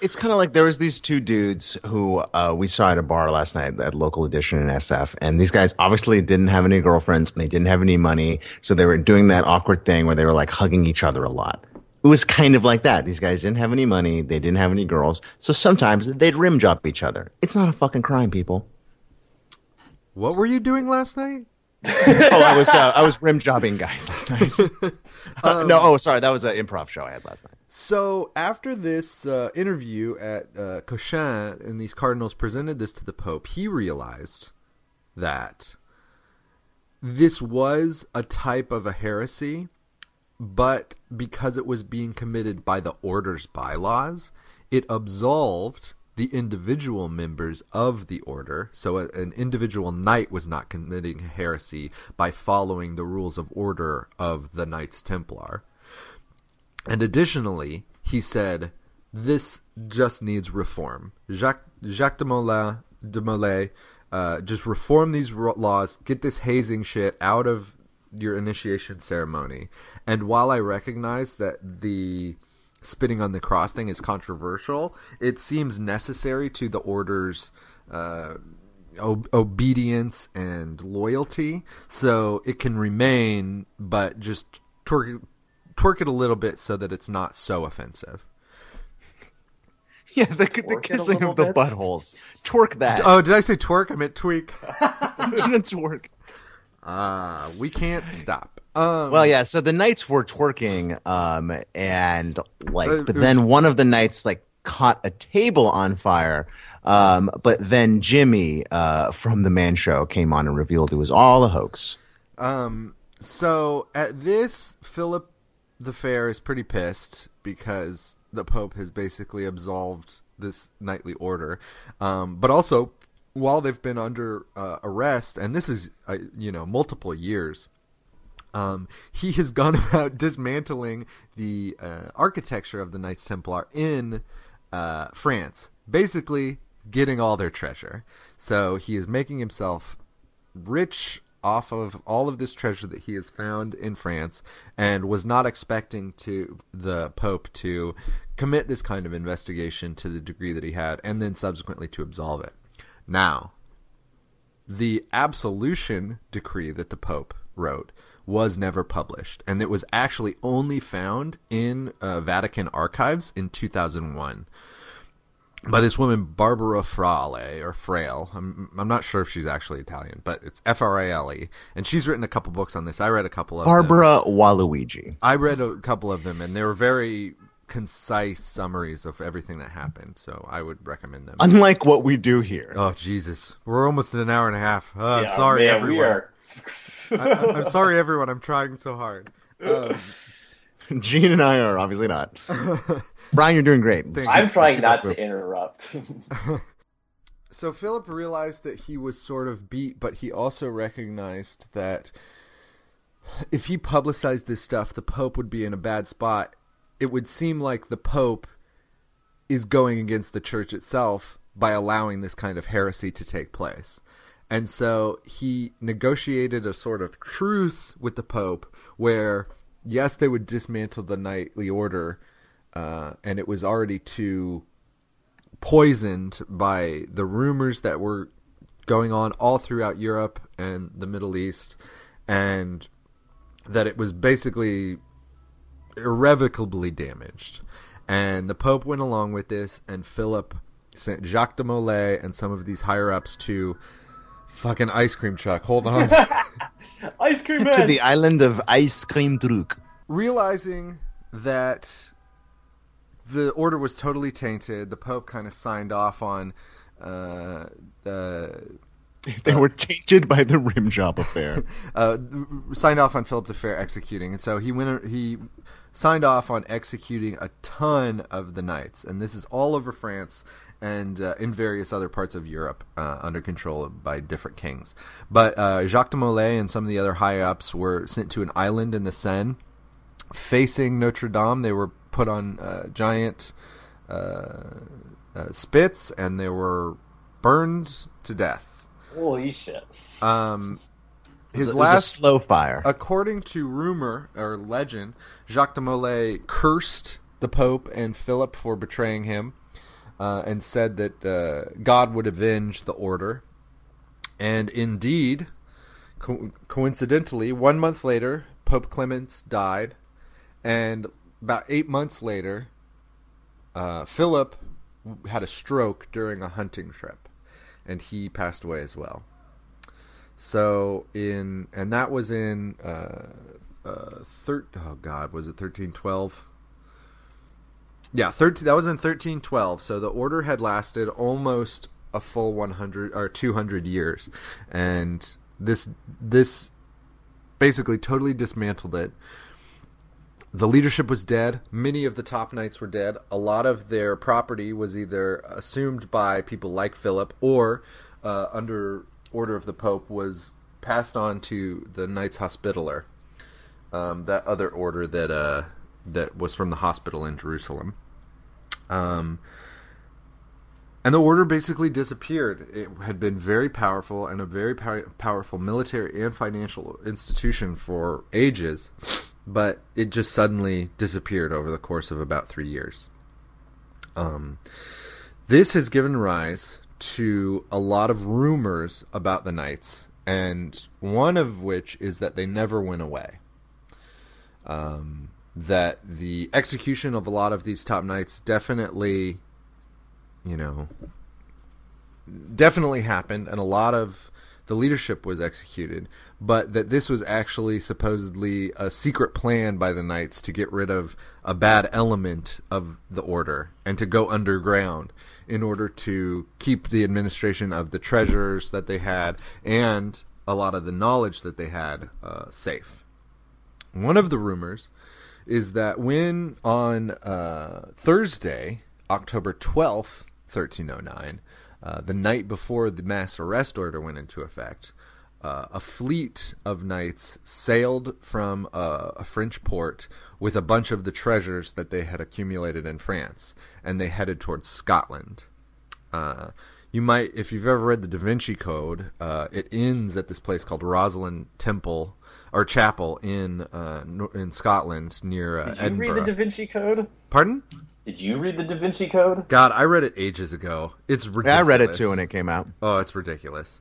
It's kind of like there was these two dudes who uh, we saw at a bar last night at local edition in SF, and these guys obviously didn't have any girlfriends and they didn't have any money, so they were doing that awkward thing where they were like hugging each other a lot. It was kind of like that. These guys didn't have any money, they didn't have any girls, so sometimes they'd rim job each other. It's not a fucking crime, people. What were you doing last night? oh, I was uh, I was rim jobbing guys last night. Uh, no, oh, sorry, that was an improv show I had last night. So after this uh, interview at uh, Cochin, and these cardinals presented this to the Pope, he realized that this was a type of a heresy, but because it was being committed by the order's bylaws, it absolved the individual members of the order. So a, an individual knight was not committing heresy by following the rules of order of the Knights Templar. And additionally, he said, this just needs reform. Jacques, Jacques de Molay, de Molay uh, just reform these laws, get this hazing shit out of your initiation ceremony. And while I recognize that the spitting on the cross thing is controversial, it seems necessary to the order's uh, ob- obedience and loyalty. So it can remain, but just twerk, twerk it a little bit so that it's not so offensive. Yeah, the, the Twerk it a kissing of the bit. buttholes. Twerk that. Oh, did I say twerk? I meant tweak. twerk. Ah, we can't stop. Um, Well, yeah. So the knights were twerking, um, and like, Uh, but then one of the knights like caught a table on fire. Um, but then Jimmy uh, from the Man Show came on and revealed it was all a hoax. Um, So at this, Philip the Fair is pretty pissed because the Pope has basically absolved this knightly order. Um, but also, while they've been under uh, arrest, and this is uh, you know multiple years, um, he has gone about dismantling the uh, architecture of the Knights Templar in uh, France, basically getting all their treasure. So he is making himself rich off of all of this treasure that he has found in France and was not expecting to the pope to commit this kind of investigation to the degree that he had and then subsequently to absolve it. Now, the absolution decree that the pope wrote was never published and it was actually only found in uh, Vatican archives in 2001 by this woman Barbara Frale or Frail. I'm I'm not sure if she's actually Italian, but it's F R A L E, and she's written a couple books on this. I read a couple of Barbara Them. Waluigi. I read a couple of them, and they were very concise summaries of everything that happened. So I would recommend them. Unlike what we do here. Oh Jesus, we're almost at an hour and a half. Oh, Yeah, I'm sorry, man, everyone. we are. I, I'm sorry, everyone. I'm trying so hard. Um, Gene and I are obviously not. Brian, you're doing great. Thank I'm you. trying Keep not to moving. interrupt. so Philip realized that he was sort of beat, but he also recognized that if he publicized this stuff, the Pope would be in a bad spot. It would seem like the Pope is going against the church itself by allowing this kind of heresy to take place. And so he negotiated a sort of truce with the Pope where, yes, they would dismantle the knightly order, uh, and it was already too poisoned by the rumors that were going on all throughout Europe and the Middle East, and that it was basically irrevocably damaged. And the Pope went along with this, and Philip sent Jacques de Molay and some of these higher ups to fucking ice cream truck. Hold on. Ice cream to the island of ice cream truc. Realizing that the order was totally tainted, the Pope kind of signed off on uh, uh, They were tainted by the rim job affair. uh, signed off on Philip the Fair executing, and so he went. He signed off on executing a ton of the knights, and this is all over France and uh, in various other parts of Europe uh, under control of, by different kings. But uh, Jacques de Molay and some of the other high ups were sent to an island in the Seine, facing Notre Dame. They were put on uh, giant uh, uh, spits, and they were burned to death. Holy shit. Um, his it was a last slow fire. According to rumor or legend, Jacques de Molay cursed the Pope and Philip for betraying him, uh, and said that uh, God would avenge the order. And indeed, co- coincidentally, one month later, Pope Clements died, and about eight months later, uh, Philip had a stroke during a hunting trip, and he passed away as well. So in and that was in uh, uh, thir- oh god was it thirteen twelve? Yeah, thirteen. That was in thirteen twelve. So the order had lasted almost a full one hundred or two hundred years, and this this basically totally dismantled it. The leadership was dead. Many of the top knights were dead. A lot of their property was either assumed by people like Philip or, uh, under order of the Pope, was passed on to the Knights Hospitaller, um, that other order that uh, that was from the hospital in Jerusalem. Um, and the order basically disappeared. It had been very powerful and a very pow- powerful military and financial institution for ages, but it just suddenly disappeared over the course of about three years. Um, this has given rise to a lot of rumors about the Knights, and one of which is that they never went away. Um, that the execution of a lot of these top knights definitely, you know, definitely happened, and a lot of the leadership was executed, but that this was actually supposedly a secret plan by the knights to get rid of a bad element of the order and to go underground in order to keep the administration of the treasures that they had and a lot of the knowledge that they had uh, safe. one of the rumors is that when on uh, Thursday, October 12th, 1309, uh, the night before the mass arrest order went into effect, uh, a fleet of knights sailed from uh, a French port with a bunch of the treasures that they had accumulated in France, and they headed towards Scotland. Uh, you might, if you've ever read the Da Vinci Code, uh, it ends at this place called Rosslyn Temple or Chapel in uh, in Scotland near uh, Did you Edinburgh. read the Da Vinci Code? Pardon? Did you read the Da Vinci Code? God, I read it ages ago. It's ridiculous. Yeah, I read it too when it came out. Oh, it's ridiculous.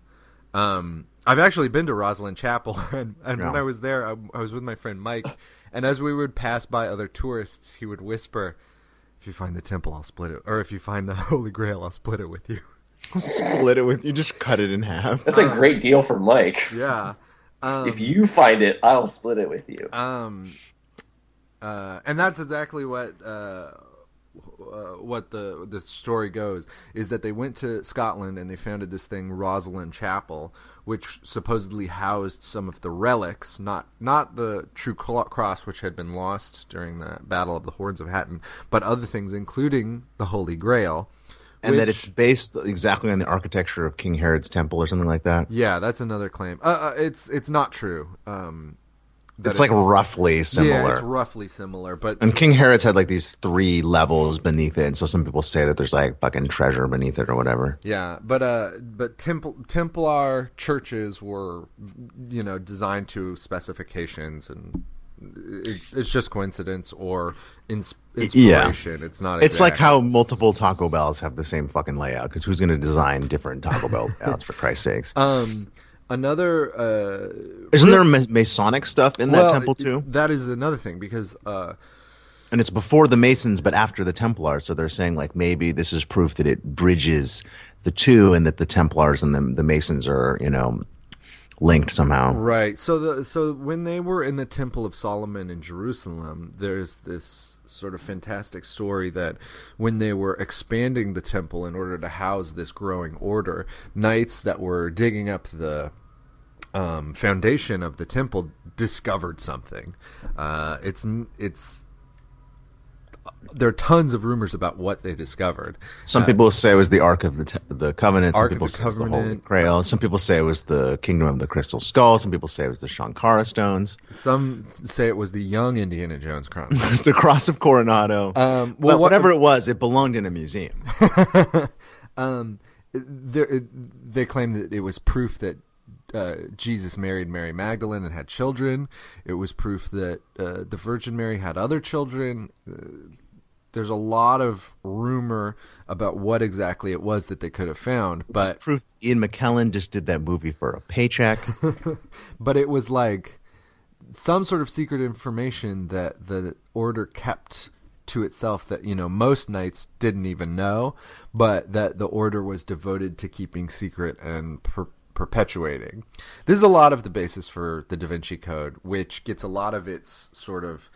Um, I've actually been to Rosslyn Chapel, and, and when I was there, I, I was with my friend Mike, and as we would pass by other tourists, he would whisper, "If you find the temple, I'll split it, or if you find the Holy Grail, I'll split it with you." Split it with you, just cut it in half. That's a great deal for Mike. Yeah. Um, if you find it, I'll split it with you. Um, uh, and that's exactly what uh, uh, what the the story goes is that they went to Scotland and they founded this thing Rosslyn Chapel, which supposedly housed some of the relics, not not the true cross which had been lost during the Battle of the Horns of Hattin, but other things, including the Holy Grail. and that it's based exactly on the architecture of King Herod's temple or something like that. yeah, that's another claim. Uh, uh, it's it's not true. Um, that It's like roughly similar. Yeah, it's roughly similar, but and King Herod's had like these three levels beneath it, and so some people say that there's like fucking treasure beneath it or whatever. Yeah, but uh, but Templ- Templar churches were, you know, designed to specifications, and it's it's just coincidence or ins- inspiration. It's not. It's like how multiple Taco Bells have the same fucking layout because who's going to design different Taco Bell layouts for Christ's sakes? um another uh Isn't there Masonic stuff in that temple too? That is another thing because uh And it's before the Masons, but after the Templars. So they're saying like maybe this is proof that it bridges the two, and that the Templars and the the Masons are you know linked somehow. Right. So the so when they were in the Temple of Solomon in Jerusalem, there's this sort of fantastic story that when they were expanding the temple in order to house this growing order, knights that were digging up the um, foundation of the temple discovered something. Uh, it's it's there are tons of rumors about what they discovered. Some Uh, people say it was the Ark of the the Covenant. Some Ark of people the say it was the Holy Covenant. Grail. Some people say it was the Kingdom of the Crystal Skull. Some people say it was the Sankara stones. Some say it was the young Indiana Jones Chronicles. It was the Cross of Coronado. Um, well, well, what- whatever it was, it belonged in a museum. um, there, they claim that it was proof that uh, Jesus married Mary Magdalene and had children. It was proof that uh, the Virgin Mary had other children. Uh, there's a lot of rumor about what exactly it was that they could have found, but proof Ian McKellen just did that movie for a paycheck. but it was like some sort of secret information that the order kept to itself that you know most knights didn't even know but that the order was devoted to keeping secret and per- perpetuating this is a lot of the basis for the da vinci code which gets a lot of its sort of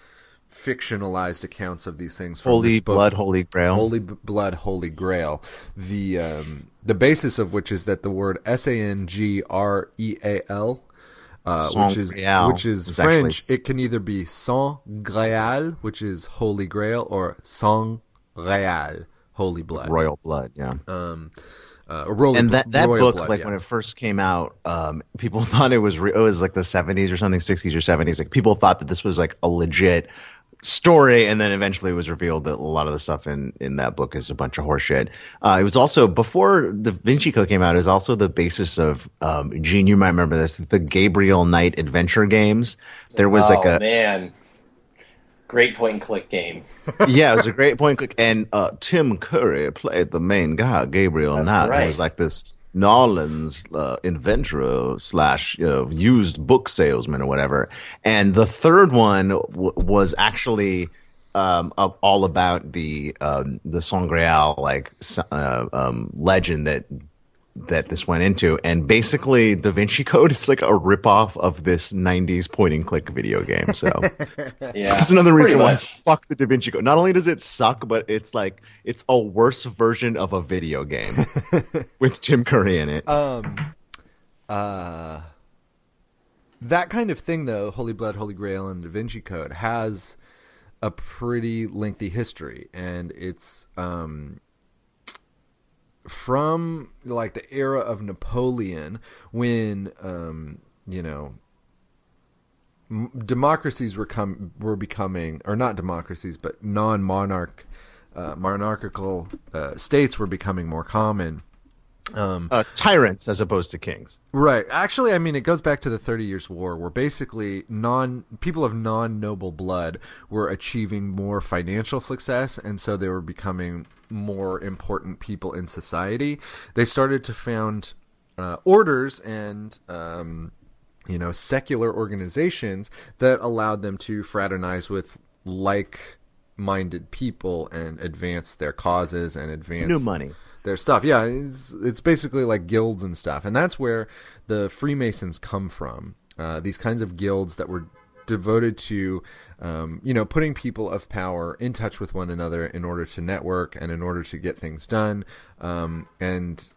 fictionalized accounts of these things Holy Blood, Holy Grail. Holy B- Blood, Holy Grail. The um, the basis of which is that the word S A N G R E A L, uh, which is which is is French. s- It can either be Sang Graal, which is Holy Grail, or Sang Real, Holy Blood. Royal Blood, yeah. Um, uh, royal, and that, that royal book, blood, like yeah. when it first came out, um, people thought it was re- it was like the 70s or something, 60s or 70s. Like people thought that this was like a legit story, and then eventually it was revealed that a lot of the stuff in in that book is a bunch of horseshit. Uh, it was also before the Vinci Code came out. Is also the basis of um, Gene. You might remember this, the Gabriel Knight adventure games. There was oh like a man, great point and click game. yeah, it was a great and click. and uh, Tim Curry played the main guy, Gabriel That's Knight. right. It was like this Nolans uh, inventor slash you know, used book salesman or whatever. And the third one w- was actually um, all about the um, the Sangreal like uh, um, legend that that this went into. And basically, Da Vinci Code is like a ripoff of this '90s point and click video game. So. Yeah, That's another pretty reason why fuck the Da Vinci Code. Not only does it suck, but it's like it's a worse version of a video game with Tim Curry in it. Um, uh, that kind of thing, though, Holy Blood, Holy Grail, and Da Vinci Code has a pretty lengthy history, and it's um, from like the era of Napoleon when um, you know democracies were come were becoming or not democracies but non-monarch uh, monarchical uh, states were becoming more common um, Uh, tyrants as opposed to kings. Right. Actually, I mean, it goes back to the Thirty Years' War, where basically non people of non noble blood were achieving more financial success, and so they were becoming more important people in society. They started to found uh, orders and um, you know secular organizations that allowed them to fraternize with like minded people and advance their causes and advance New money. Their stuff. Yeah, it's it's basically like guilds and stuff, and that's where the Freemasons come from. Uh, these kinds of guilds that were devoted to, um, you know, putting people of power in touch with one another in order to network and in order to get things done, um, and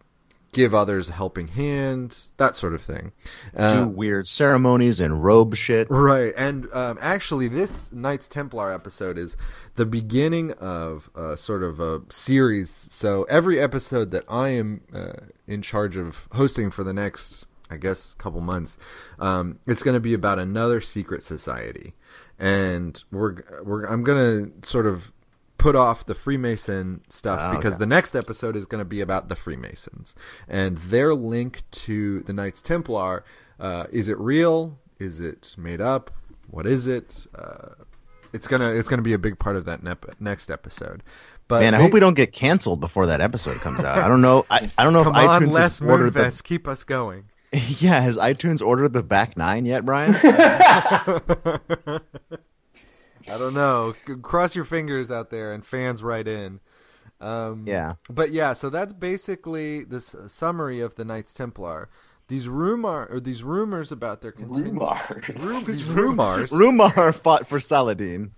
give others a helping hand, that sort of thing. Uh, Do weird ceremonies and robe shit. Right, and um, actually, this Knights Templar episode is the beginning of a sort of a series. So every episode that I am uh, in charge of hosting for the next, I guess, couple months, um, it's going to be about another secret society, and we're we're I'm going to sort of put off the Freemason stuff Oh, because okay. the next episode is going to be about the Freemasons and their link to the Knights Templar. Uh, is it real? Is it made up? What is it? Uh, it's gonna it's gonna be a big part of that nep- next episode. But Man, I hope we don't get canceled before that episode comes out. I don't know. I, I don't know come if on, iTunes Les ordered Moonves, keep us going. Yeah, has iTunes ordered the back nine yet, Brian? I don't know. Cross your fingers out there, and fans right in. Um, yeah. But yeah, so that's basically this uh, summary of the Knights Templar. These rumor or these rumors about their continued Rumors. these rumors Rumar fought for Saladin.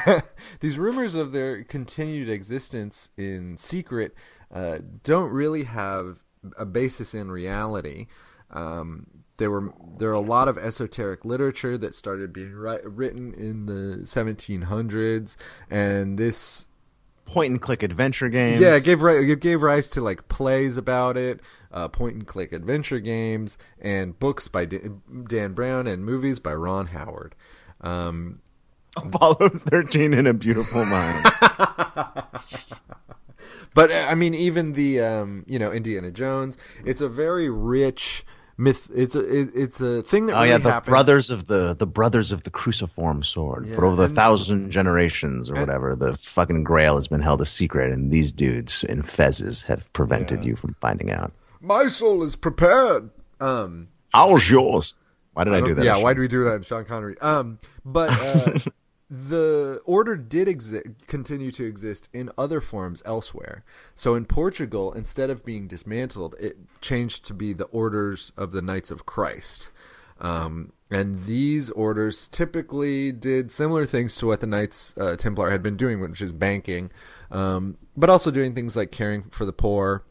these rumors of their continued existence in secret uh, don't really have a basis in reality. Um, there were there are a lot of esoteric literature that started being ri- written in the 1700s, and this Point and click adventure games. yeah, it gave it gave rise to like plays about it, uh, point and click adventure games, and books by D- Dan Brown and movies by Ron Howard. Um, Apollo 13 in a beautiful mind. but uh, I mean, even the um, you know Indiana Jones, it's a very rich myth. It's a it, it's a thing that Oh really yeah, the happened. brothers of the the brothers of the cruciform sword. Yeah, For over a and- thousand generations or whatever, the fucking Grail has been held a secret, and these dudes in fezzes have prevented you from finding out. My soul is prepared. Um, How's yours? Why did I, do don't- that? Yeah, why do we do that in Sean Connery? Um, but uh, the order did exist, continue to exist in other forms elsewhere. So in Portugal, instead of being dismantled, it changed to be the Orders of the Knights of Christ. Um, and these orders typically did similar things to what the Knights uh, Templar had been doing, which is banking, um, but also doing things like caring for the poor,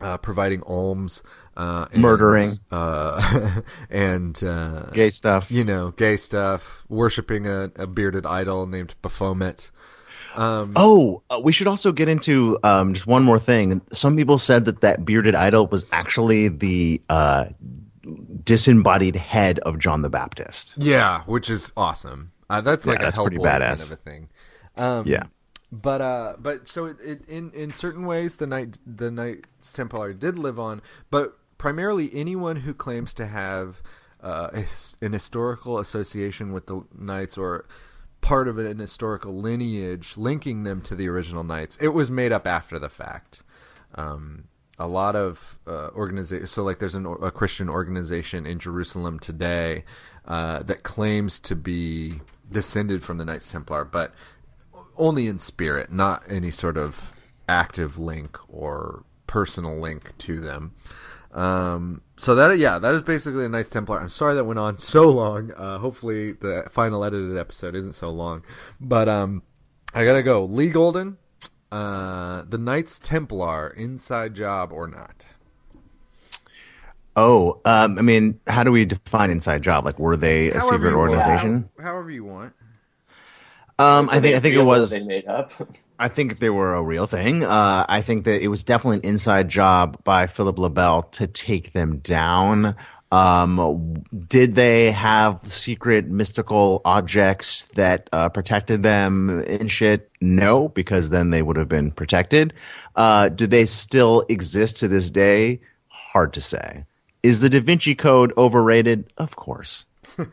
uh, providing alms, uh, and, Murdering. uh, and uh, Gay stuff. you know, gay stuff, worshiping a, a bearded idol named Baphomet. Oh, uh, we should also get into um, just one more thing. Some people said that that bearded idol was actually the uh, disembodied head of John the Baptist. Yeah, which is awesome. Uh, that's like Yeah, a that's pretty Hellboy kind badass. of a thing. Um, Yeah. but uh, but so it, it, in in certain ways, the knight the Knights Templar did live on, but primarily anyone who claims to have uh, an historical association with the Knights or part of an historical lineage linking them to the original Knights, it was made up after the fact. Um, a lot of uh, organizations, so like there's an, a Christian organization in Jerusalem today uh, that claims to be descended from the Knights Templar, but only in spirit, not any sort of active link or personal link to them. Um, so that yeah, that is basically a Knights Templar. I'm sorry that went on so long. Uh, hopefully the final edited episode isn't so long, but um, I gotta go. Lee Golden, uh, the Knights Templar, inside job or not? Oh, um, I mean, how do we define inside job? Like, were they a However secret you want. organization? However you want. Um, I think I think it was. they made up. I think they were a real thing. Uh, I think that it was definitely an inside job by Philip le Bel to take them down. Um, did they have secret mystical objects that uh, protected them and shit? No, because then they would have been protected. Uh, do they still exist to this day? Hard to say. Is the Da Vinci Code overrated? Of course.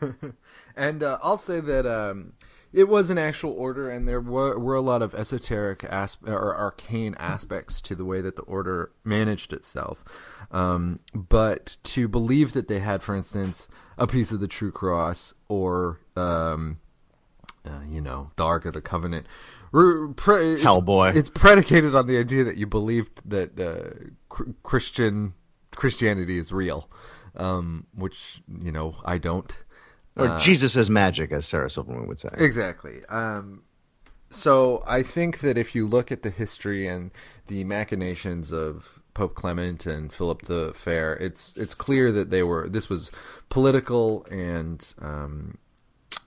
And uh, I'll say that um, it was an actual order, and there were, were a lot of esoteric asp- or arcane aspects to the way that the order managed itself. Um, but to believe that they had, for instance, a piece of the True Cross or, um, uh, you know, the Ark of the Covenant. re- Pre- it's- Hellboy. It's predicated on the idea that you believed that uh, cr- Christian Christianity is real, um, which you know I don't. Or Jesus is magic, as Sarah Silverman would say. Exactly. Um, so I think that if you look at the history and the machinations of Pope Clement and Philip the Fair, it's it's clear that they were this was political and um,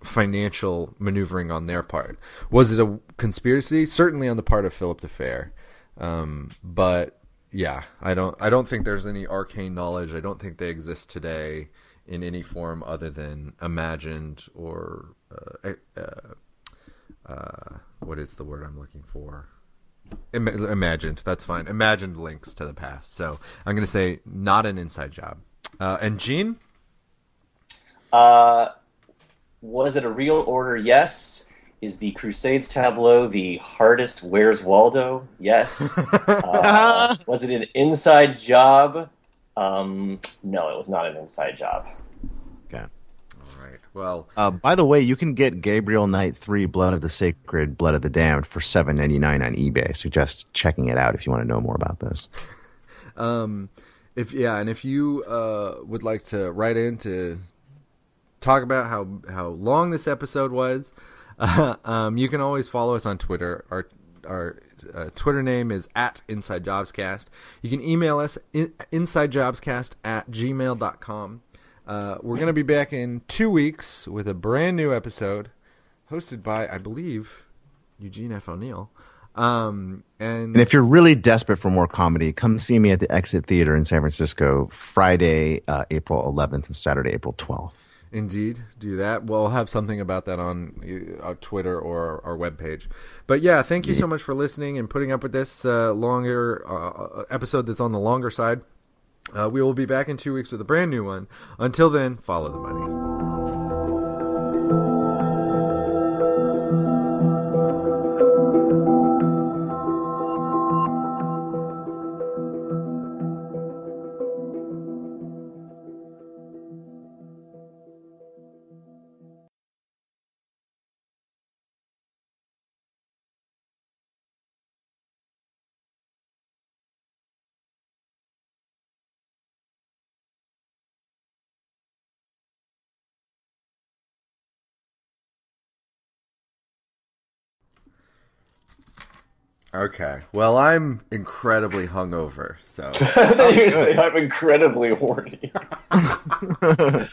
financial maneuvering on their part. Was it a conspiracy? Certainly on the part of Philip the Fair, um, but yeah, I don't I don't think there's any arcane knowledge. I don't think they exist today in any form other than imagined or uh, uh, uh, what is the word I'm looking for? Im- imagined. That's fine. Imagined links to the past. So I'm going to say not an inside job. Uh, and Gene, Uh, was it a real order? Yes. Is the Crusades tableau the hardest Where's Waldo? Yes. uh, was it an inside job? Um, no, it was not an inside job. Okay. all right. Well, Uh, by the way, you can get Gabriel Knight 3 Blood of the Sacred, Blood of the Damned for seven ninety nine on eBay. Suggest checking it out if you want to know more about this. um, if yeah, and if you uh, would like to write in to talk about how how long this episode was, uh, um, you can always follow us on Twitter. Our our uh, Twitter name is at Inside Jobscast. You can email us in, insidejobscast at gmail.com. Uh, we're going to be back in two weeks with a brand new episode hosted by, I believe, Eugene F. O'Neill. Um, and, And if you're really desperate for more comedy, come see me at the Exit Theater in San Francisco Friday, uh, April 11th and Saturday, April 12th. Indeed, do that. We'll have something about that on uh, our Twitter or our webpage. But yeah, thank you so much for listening and putting up with this uh, longer uh, episode that's on the longer side. Uh, we will be back in two weeks with a brand new one. Until then, follow the money. Okay. Well, I'm incredibly hungover, so. I thought you were oh, saying I'm incredibly horny.